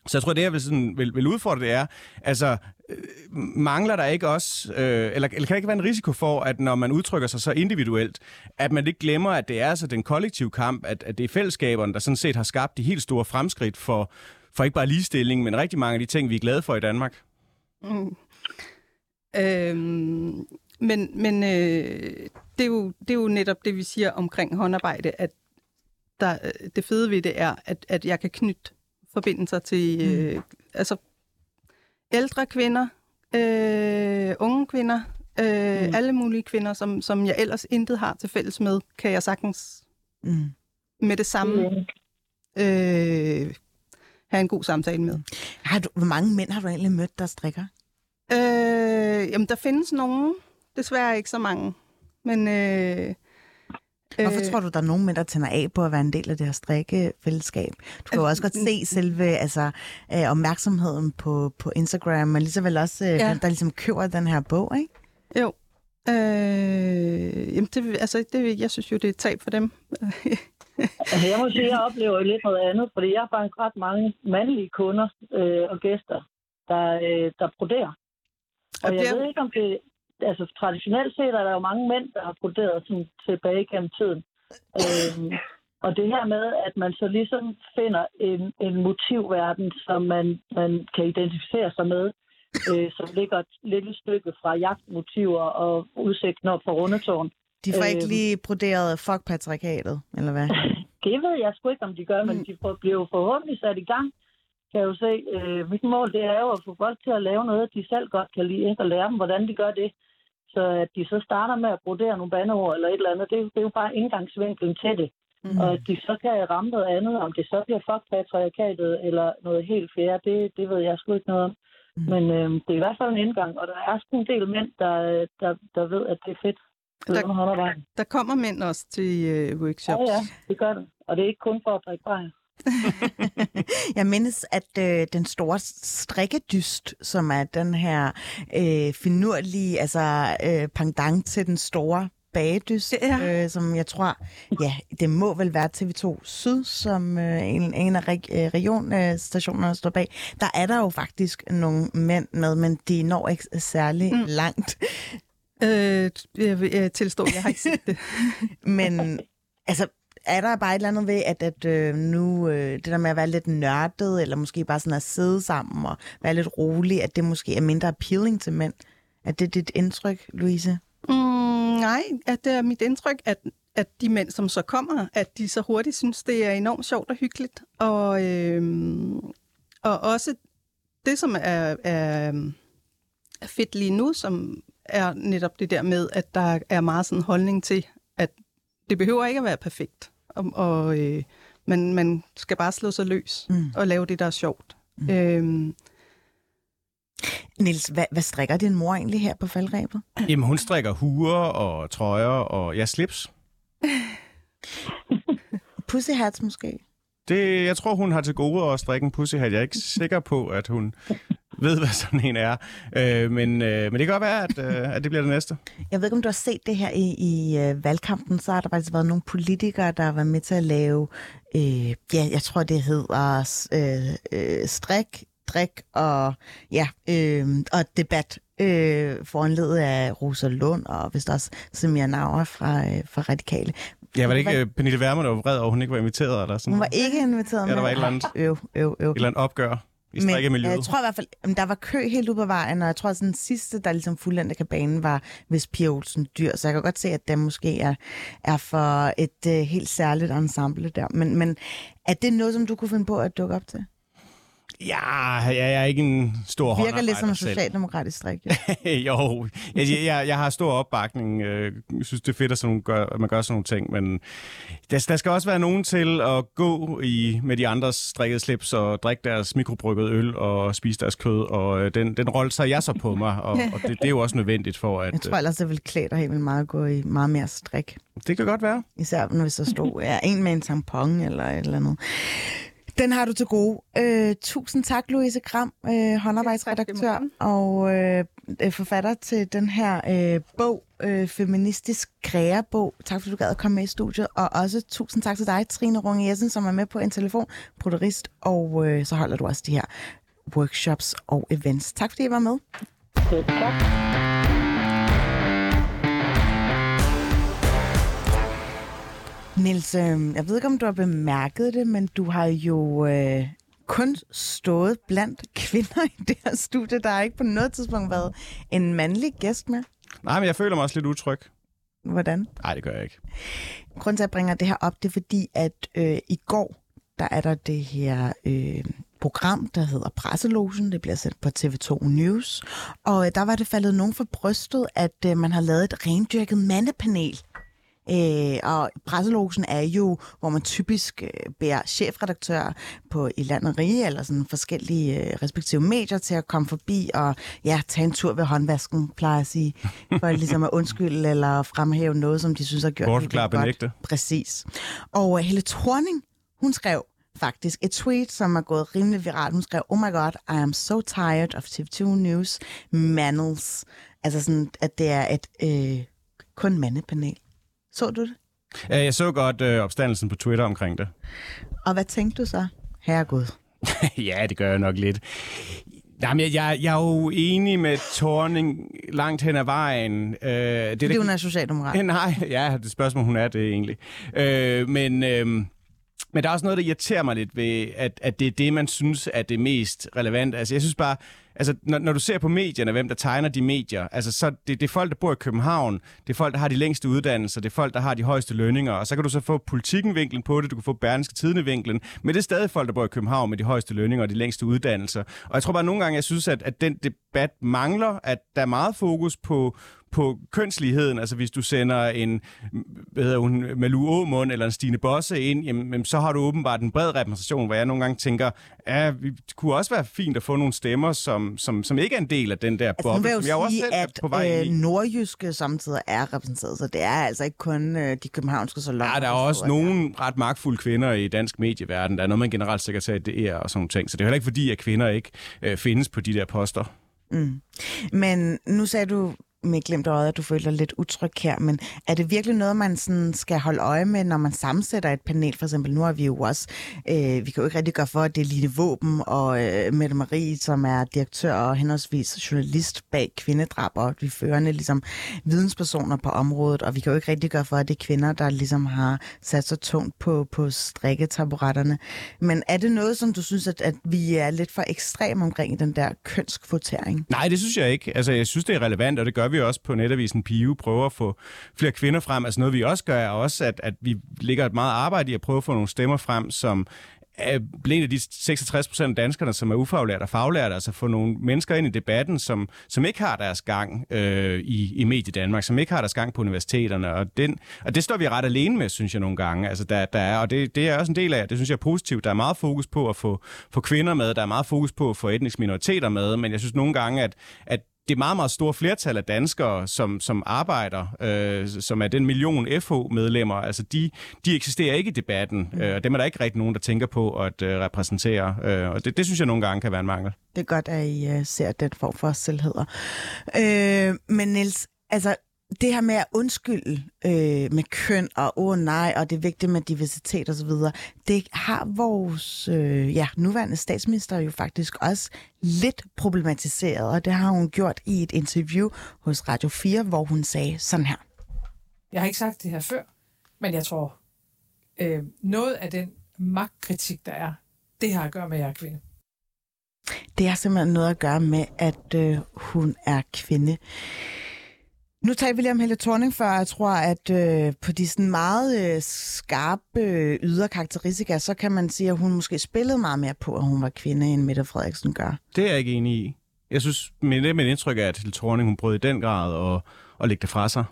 så jeg tror, det jeg vil, sådan, vil, vil udfordre, det er, altså, øh, mangler der ikke også, øh, eller, eller kan der ikke være en risiko for, at når man udtrykker sig så individuelt, at man ikke glemmer, at det er altså den kollektive kamp, at, at det er fællesskaberne, der sådan set har skabt de helt store fremskridt for, for ikke bare ligestilling, men rigtig mange af de ting, vi er glade for i Danmark? Mm. Øhm, men men øh, det, er jo, det er jo netop det, vi siger omkring håndarbejde, at der, øh, det fede ved det er, at, at jeg kan knytte forbindelser til øh, mm. altså ældre kvinder, øh, unge kvinder, øh, mm. alle mulige kvinder, som, som jeg ellers intet har til fælles med, kan jeg sagtens mm. med det samme mm. øh, have en god samtale med. Har du, hvor mange mænd har du egentlig mødt, der strikker? Øh, jamen, der findes nogen. Desværre ikke så mange. Men... Øh, Hvorfor øh, tror du, der er nogen mænd, der tænder af på at være en del af det her strikkefællesskab? Du kan jo også godt se selve altså, øh, opmærksomheden på, på Instagram, men lige så vel også, øh, ja. der ligesom køber den her bog, ikke? Jo. Øh, jamen, det, altså, det, jeg synes jo, det er et tab for dem. [LAUGHS] altså, jeg må sige, at jeg oplever lidt noget andet, fordi jeg har faktisk ret mange mandlige kunder øh, og gæster, der, øh, der broderer. Og jeg ved ikke, om det... Altså, traditionelt set er der jo mange mænd, der har broderet sådan tilbage gennem tiden. Øhm, og det her med, at man så ligesom finder en, en motivverden, som man, man kan identificere sig med, øh, som ligger et lille stykke fra jagtmotiver og udsigten op for rundetårn. De får ikke øhm. lige broderet fuck patriarkatet, eller hvad? [LAUGHS] det ved jeg sgu ikke, om de gør, men mm. de bliver jo forhåbentlig sat i gang kan jeg jo se, øh, mit mål det er jo at få folk til at lave noget, de selv godt kan lide, ikke? og lære dem, hvordan de gør det. Så at de så starter med at brodere nogle bandeord eller et eller andet, det, det er jo bare indgangsvinklen til det. Mm. Og at de så kan ramme noget andet, om det så bliver fuck patriarkatet eller noget helt fjerde, det, det ved jeg sgu ikke noget om. Mm. Men øh, det er i hvert fald en indgang, og der er sgu en del mænd, der, der, der ved, at det er fedt. Der, der kommer mænd også til øh, workshops. Ja, ja, det gør det. Og det er ikke kun for at drikke bajer. [LAUGHS] jeg mindes, at øh, den store strikkedyst, som er den her øh, finurlige altså, øh, pendant til den store bagedyst, ja. øh, som jeg tror, ja, det må vel være TV2 Syd, som øh, en, en af reg, øh, regionstationerne står bag. Der er der jo faktisk nogle mænd med, men de når ikke særlig mm. langt. Øh, jeg, jeg tilstår, jeg har ikke set det. [LAUGHS] men altså, er der bare et eller andet ved, at, at øh, nu øh, det der med at være lidt nørdet, eller måske bare sådan at sidde sammen og være lidt rolig, at det måske er mindre appealing til mænd? Er det dit indtryk, Louise? Mm, nej, at det er mit indtryk, at, at de mænd, som så kommer, at de så hurtigt synes, det er enormt sjovt og hyggeligt. Og, øh, og også det, som er, er, er fedt lige nu, som er netop det der med, at der er meget sådan holdning til, at det behøver ikke at være perfekt. Og, og øh, man, man skal bare slå sig løs mm. og lave det, der er sjovt. Mm. Øhm, Nils, hvad, hvad strikker din mor egentlig her på faldrebet? Jamen, hun strikker huer og trøjer og ja, slips. [LAUGHS] Pussy hats måske? Det, jeg tror, hun har til gode at strikke en pussy hat. Jeg er ikke sikker på, at hun ved, hvad sådan en er. Øh, men, øh, men det kan godt være, at, øh, at det bliver det næste. Jeg ved ikke, om du har set det her i, i øh, valgkampen. Så har der faktisk været nogle politikere, der har været med til at lave, øh, ja, jeg tror, det hedder øh, øh, strik, drik og, ja, øh, og debat øh, foranledet af Rosa Lund og vist også Samir Nauer fra, øh, fra Radikale. Ja, var det ikke uh, Pernille Wermer, der var vred over, hun ikke var inviteret? Eller sådan? Hun var ikke inviteret. Ja, der var et eller andet, Øv, øv, øv. et eller andet opgør i Men strikkemiljøet. jeg tror i hvert fald, at der var kø helt ude på vejen, og jeg tror, at den sidste, der ligesom fuldendte kabanen, var hvis Pia Olsen Dyr. Så jeg kan godt se, at det måske er, er for et uh, helt særligt ensemble der. Men, men er det noget, som du kunne finde på at dukke op til? Ja, jeg er ikke en stor Virker lidt som en socialdemokratisk strik. Ja. jo, [LAUGHS] jeg, jeg, jeg har stor opbakning. Jeg synes, det er fedt, at, sådan gør, at man gør sådan nogle ting, men der, der skal også være nogen til at gå i med de andres strikkede slips og drikke deres mikrobryggede øl og spise deres kød, og øh, den, den rolle tager jeg så på mig, og, og det, det er jo også nødvendigt for, at... Jeg tror ellers, det ville klæde dig helt vildt meget at gå i meget mere strik. øh, det kan godt være. Især når vi så stod ja, en med en tampon eller et eller andet. Den har du til gode. Øh, tusind tak, Louise Gram, øh, håndarbejdsredaktør og øh, forfatter til den her øh, bog, øh, Feministisk Krægerbog. Tak fordi du gad at komme med i studiet. Og også tusind tak til dig, Trine Runge Jessen, som er med på en telefon, protorist, og øh, så holder du også de her workshops og events. Tak fordi I var med. Selv tak. Niels, øh, jeg ved ikke, om du har bemærket det, men du har jo øh, kun stået blandt kvinder i det her studie. Der har ikke på noget tidspunkt været en mandlig gæst med. Nej, men jeg føler mig også lidt utryg. Hvordan? Nej, det gør jeg ikke. Grunden til, at jeg bringer det her op, det er fordi, at øh, i går, der er der det her øh, program, der hedder Presselogen. Det bliver sendt på TV2 News. Og øh, der var det faldet nogen for brystet, at øh, man har lavet et rendyrket mandepanel. Øh, og presselogen er jo, hvor man typisk øh, bærer chefredaktører på i landet rige, eller sådan forskellige øh, respektive medier til at komme forbi og ja, tage en tur ved håndvasken, plejer at sige, for ligesom at undskylde eller fremhæve noget, som de synes har gjort Bortforklare, helt benægte. godt. Præcis. Og uh, Helle Thorning, hun skrev faktisk et tweet, som er gået rimelig viralt. Hun skrev, oh my god, I am so tired of TV2 News manels. Altså sådan, at det er et øh, kun mandepanel. Så du det? Ja, Jeg så godt øh, opstandelsen på Twitter omkring det. Og hvad tænkte du så? Herregud. [LAUGHS] ja, det gør jeg nok lidt. Jamen, jeg, jeg, jeg er jo enig med Torning langt hen ad vejen. Øh, det, Fordi der- hun er socialdemokrat. [LAUGHS] Nej, ja, det spørgsmål, hun er det egentlig. Øh, men, øh, men der er også noget, der irriterer mig lidt ved, at, at det er det, man synes er det mest relevante. Altså, jeg synes bare, altså, når, når du ser på medierne, hvem der tegner de medier, altså, så det, det er folk, der bor i København, det er folk, der har de længste uddannelser, det er folk, der har de højeste lønninger, og så kan du så få politikken-vinklen på det, du kan få Berlingske Tidene-vinklen, men det er stadig folk, der bor i København med de højeste lønninger og de længste uddannelser. Og jeg tror bare, at nogle gange, jeg synes, at, at den debat mangler, at der er meget fokus på, på kønsligheden. Altså hvis du sender en hvad hedder hun, Malou Aumund eller en Stine Bosse ind, jamen, så har du åbenbart en bred repræsentation, hvor jeg nogle gange tænker, ja, vi kunne også være fint at få nogle stemmer, som, som, som ikke er en del af den der Altså, boble, vil jo som jeg også selv er at på vej øh, i. nordjyske samtidig er repræsenteret, så det er altså ikke kun øh, de københavnske salonger. Ja, der er også nogle ret magtfulde kvinder i dansk medieverden. Der er noget med en generalsekretær, det er og sådan nogle ting. Så det er heller ikke fordi, at kvinder ikke øh, findes på de der poster. Mm. Men nu sagde du med glemt øjet, at du føler dig lidt utryg her, men er det virkelig noget, man sådan skal holde øje med, når man sammensætter et panel? For eksempel, nu har vi jo også, øh, vi kan jo ikke rigtig gøre for, at det er Line Våben og øh, Mette Marie, som er direktør og henholdsvis journalist bag kvindedrab, og vi førende ligesom videnspersoner på området, og vi kan jo ikke rigtig gøre for, at det er kvinder, der ligesom har sat så tungt på, på strikketaburetterne. Men er det noget, som du synes, at, at vi er lidt for ekstrem omkring den der kønskvotering? Nej, det synes jeg ikke. Altså, jeg synes, det er relevant, og det gør vi vi også på netavisen Pio, Prøver at få flere kvinder frem. Altså noget, vi også gør, er også, at, at vi ligger et meget arbejde i at prøve at få nogle stemmer frem, som er af de 66 procent af danskerne, som er ufaglærte og faglærte, altså få nogle mennesker ind i debatten, som, som ikke har deres gang øh, i, i Medie Danmark, som ikke har deres gang på universiteterne, og, den, og det står vi ret alene med, synes jeg nogle gange. Altså, der, der er, og det, det er også en del af, det synes jeg er positivt. Der er meget fokus på at få, få kvinder med, der er meget fokus på at få etniske minoriteter med, men jeg synes nogle gange, at, at det meget, meget store flertal af danskere, som, som arbejder, øh, som er den million FH-medlemmer, altså de, de eksisterer ikke i debatten, mm. øh, og dem er der ikke rigtig nogen, der tænker på at øh, repræsentere, øh, og det, det synes jeg nogle gange kan være en mangel. Det er godt, at I uh, ser den form for selvheder. Øh, men Niels, altså det her med at undskylde øh, med køn og åh oh, nej, og det er vigtigt med diversitet osv., det har vores øh, ja, nuværende statsminister jo faktisk også lidt problematiseret, og det har hun gjort i et interview hos Radio 4, hvor hun sagde sådan her. Jeg har ikke sagt det her før, Men jeg tror, øh, noget af den magtkritik, der er, det har at gøre med, at jeg er kvinde. Det har simpelthen noget at gøre med, at øh, hun er kvinde. Nu talte vi lige om Helle Thorning før, jeg tror, at øh, på de sådan meget øh, skarpe øh, ydre karakteristika, så kan man sige, at hun måske spillede meget mere på, at hun var kvinde, end Mette Frederiksen gør. Det er jeg ikke enig i. Jeg synes, men det er mit indtryk er, at Helle Thorning, hun brød i den grad og, og lægge det fra sig.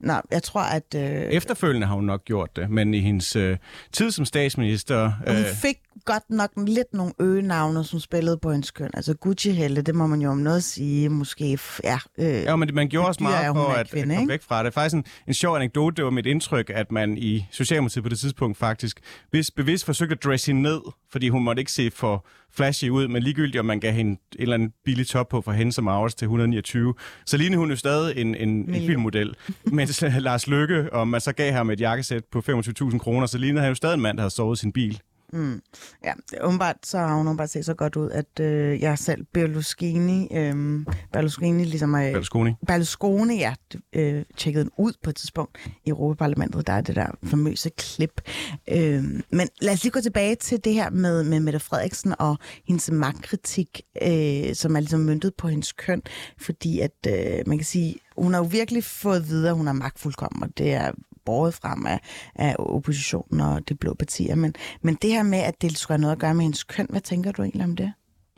Nå, jeg tror, at... Øh, Efterfølgende har hun nok gjort det, men i hendes øh, tid som statsminister... hun fik godt nok lidt nogle øgenavne, som spillede på hendes køn. Altså Gucci Helle, det må man jo om noget sige, måske... Ja, øh, ja men man gjorde også meget for at, kvinde, at komme væk fra det. Faktisk en, en sjov anekdote, det var mit indtryk, at man i Socialdemokratiet på det tidspunkt faktisk hvis bevidst forsøgte at dresse hende ned, fordi hun måtte ikke se for flashy ud, men ligegyldigt, om man gav hende en eller anden billig top på for hende som Aarhus til 129, så lignede hun jo stadig en, en, en filmmodel. [LAUGHS] Mens øh, Lars Lykke, og man så gav ham et jakkesæt på 25.000 kroner, så lignede han jo stadig en mand, der havde sovet sin bil. Mm. Ja, det- åbenbart, så har hun åbenbart set så godt ud, at øh, jeg selv, Berlusconi, øh, Berlusconi, ligesom øh, Berlusconi. Berlusconi, ja, øh, tjekkede den ud på et tidspunkt i Europaparlamentet. Der er det der famøse klip. Øh, men lad os lige gå tilbage til det her med, med Mette Frederiksen og hendes magtkritik, øh, som er ligesom møntet på hendes køn. Fordi at, øh, man kan sige, hun har jo virkelig fået at vide, at hun er magtfuldkommen, og det er båret frem af, af oppositionen og de blå partier. Men, men det her med, at det skulle have noget at gøre med hendes køn, hvad tænker du egentlig om det?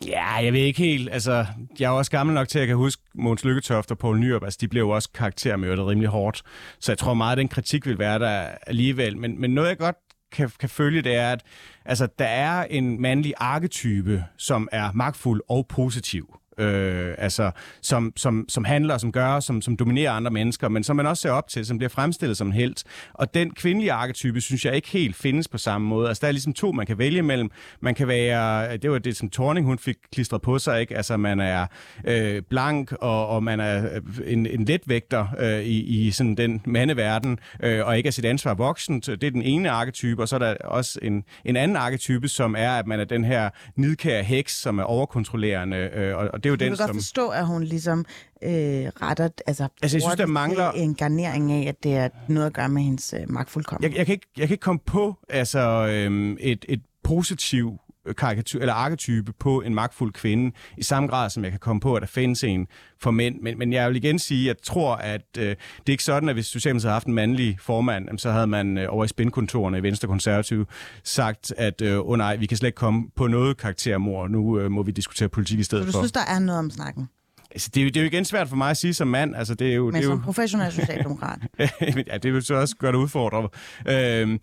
Ja, jeg ved ikke helt. Altså, jeg er også gammel nok til, at jeg kan huske Måns Lykketoft og Poul Nyrup. Altså, de blev jo også karaktermørtet rimelig hårdt. Så jeg tror meget, at den kritik vil være der alligevel. Men, men noget, jeg godt kan, kan følge, det er, at altså, der er en mandlig arketype, som er magtfuld og positiv. Øh, altså, som, som, som handler, som gør, som, som dominerer andre mennesker, men som man også ser op til, som bliver fremstillet som en helt. Og den kvindelige arketype, synes jeg ikke helt findes på samme måde. Altså, der er ligesom to, man kan vælge mellem. Man kan være, det var det, som Torning, hun fik klistret på sig, ikke? Altså, man er øh, blank, og, og man er øh, en, en letvægter øh, i, i sådan den mandeverden, øh, og ikke er sit ansvar voksent. Det er den ene arketype, og så er der også en, en anden arketype, som er, at man er den her nidkære heks, som er overkontrollerende, øh, og, og det er jo Jeg den, kan godt som... forstå, at hun ligesom øh, retter, altså, Altså, jeg synes, der mangler- en garnering af, at det er noget at gøre med hendes øh, magtfuldkommen. Jeg, jeg, kan ikke, jeg kan ikke komme på altså, øhm, et, et positiv karikatur, eller arketype på en magtfuld kvinde, i samme grad som jeg kan komme på, at der findes en for mænd. Men, men jeg vil igen sige, at jeg tror, at øh, det er ikke sådan, at hvis Socialdemokratiet havde haft en mandlig formand, så havde man øh, over i spindkontorene i Venstre Konservative sagt, at øh, oh, nej, vi kan slet ikke komme på noget karaktermord. Nu øh, må vi diskutere politik i Så stedet du for. synes, der er noget om snakken? Altså, det, er jo, det er jo igen svært for mig at sige som mand. Altså, det er jo, Men det er som jo... professionel socialdemokrat. [LAUGHS] ja, det vil så også gøre det udfordret. Øhm,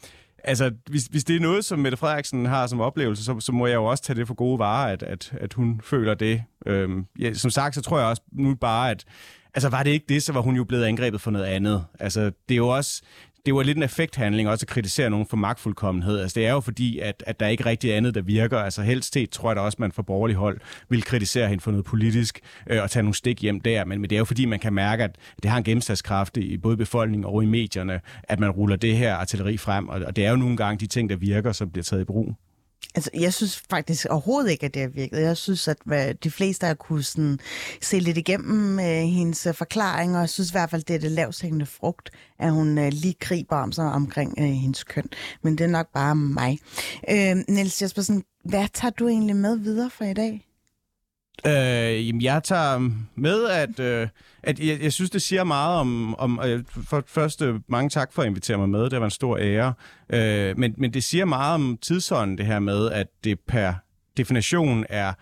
altså, hvis, hvis det er noget, som Mette Frederiksen har som oplevelse, så, så må jeg jo også tage det for gode varer, at, at, at hun føler det. Øhm, ja, som sagt, så tror jeg også nu bare, at altså, var det ikke det, så var hun jo blevet angrebet for noget andet. Altså, det er jo også det var lidt en effekthandling også at kritisere nogen for magtfuldkommenhed. Altså, det er jo fordi, at, at der ikke er rigtig andet, der virker. Altså helst set, tror jeg da også, man fra borgerlig hold vil kritisere hende for noget politisk øh, og tage nogle stik hjem der. Men, men det er jo fordi, man kan mærke, at det har en gennemslagskraft i både befolkningen og i medierne, at man ruller det her artilleri frem. Og, og det er jo nogle gange de ting, der virker, som bliver taget i brug. Altså, jeg synes faktisk overhovedet ikke, at det har virket. Jeg synes, at de fleste har kunne sådan, se lidt igennem øh, hendes øh, forklaring, og jeg synes i hvert fald, det er det lavshængende frugt, at hun øh, lige griber om sig omkring øh, hendes køn. Men det er nok bare mig. Øh, Niels Jespersen, hvad tager du egentlig med videre fra i dag? Øh, jamen, jeg tager med, at, øh, at jeg, jeg synes, det siger meget om... om øh, for først, første, mange tak for at invitere mig med. Det var en stor ære. Øh, men, men det siger meget om tidsånden, det her med, at det per definition er,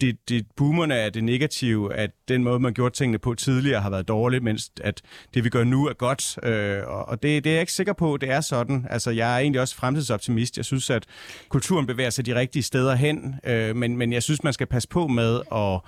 det, det boomerne er det negative, at den måde, man gjorde tingene på tidligere, har været dårligt, mens at det, vi gør nu, er godt. Øh, og og det, det er jeg ikke sikker på, det er sådan. Altså, jeg er egentlig også fremtidsoptimist. Jeg synes, at kulturen bevæger sig de rigtige steder hen, øh, men, men jeg synes, man skal passe på med at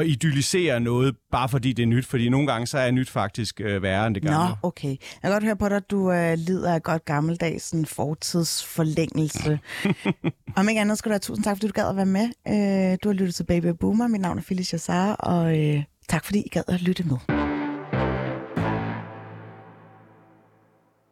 at idyllisere noget, bare fordi det er nyt. Fordi nogle gange, så er nyt faktisk øh, værre end det gamle. Nå, okay. Jeg kan godt høre på dig, at du øh, lider af godt gammeldags sådan, fortidsforlængelse. [LAUGHS] Om ikke andet skal du have tusind tak, fordi du gad at være med. Øh, du har lyttet til Baby Boomer. Mit navn er Phyllis Jassar, og øh, tak fordi I gad at lytte med.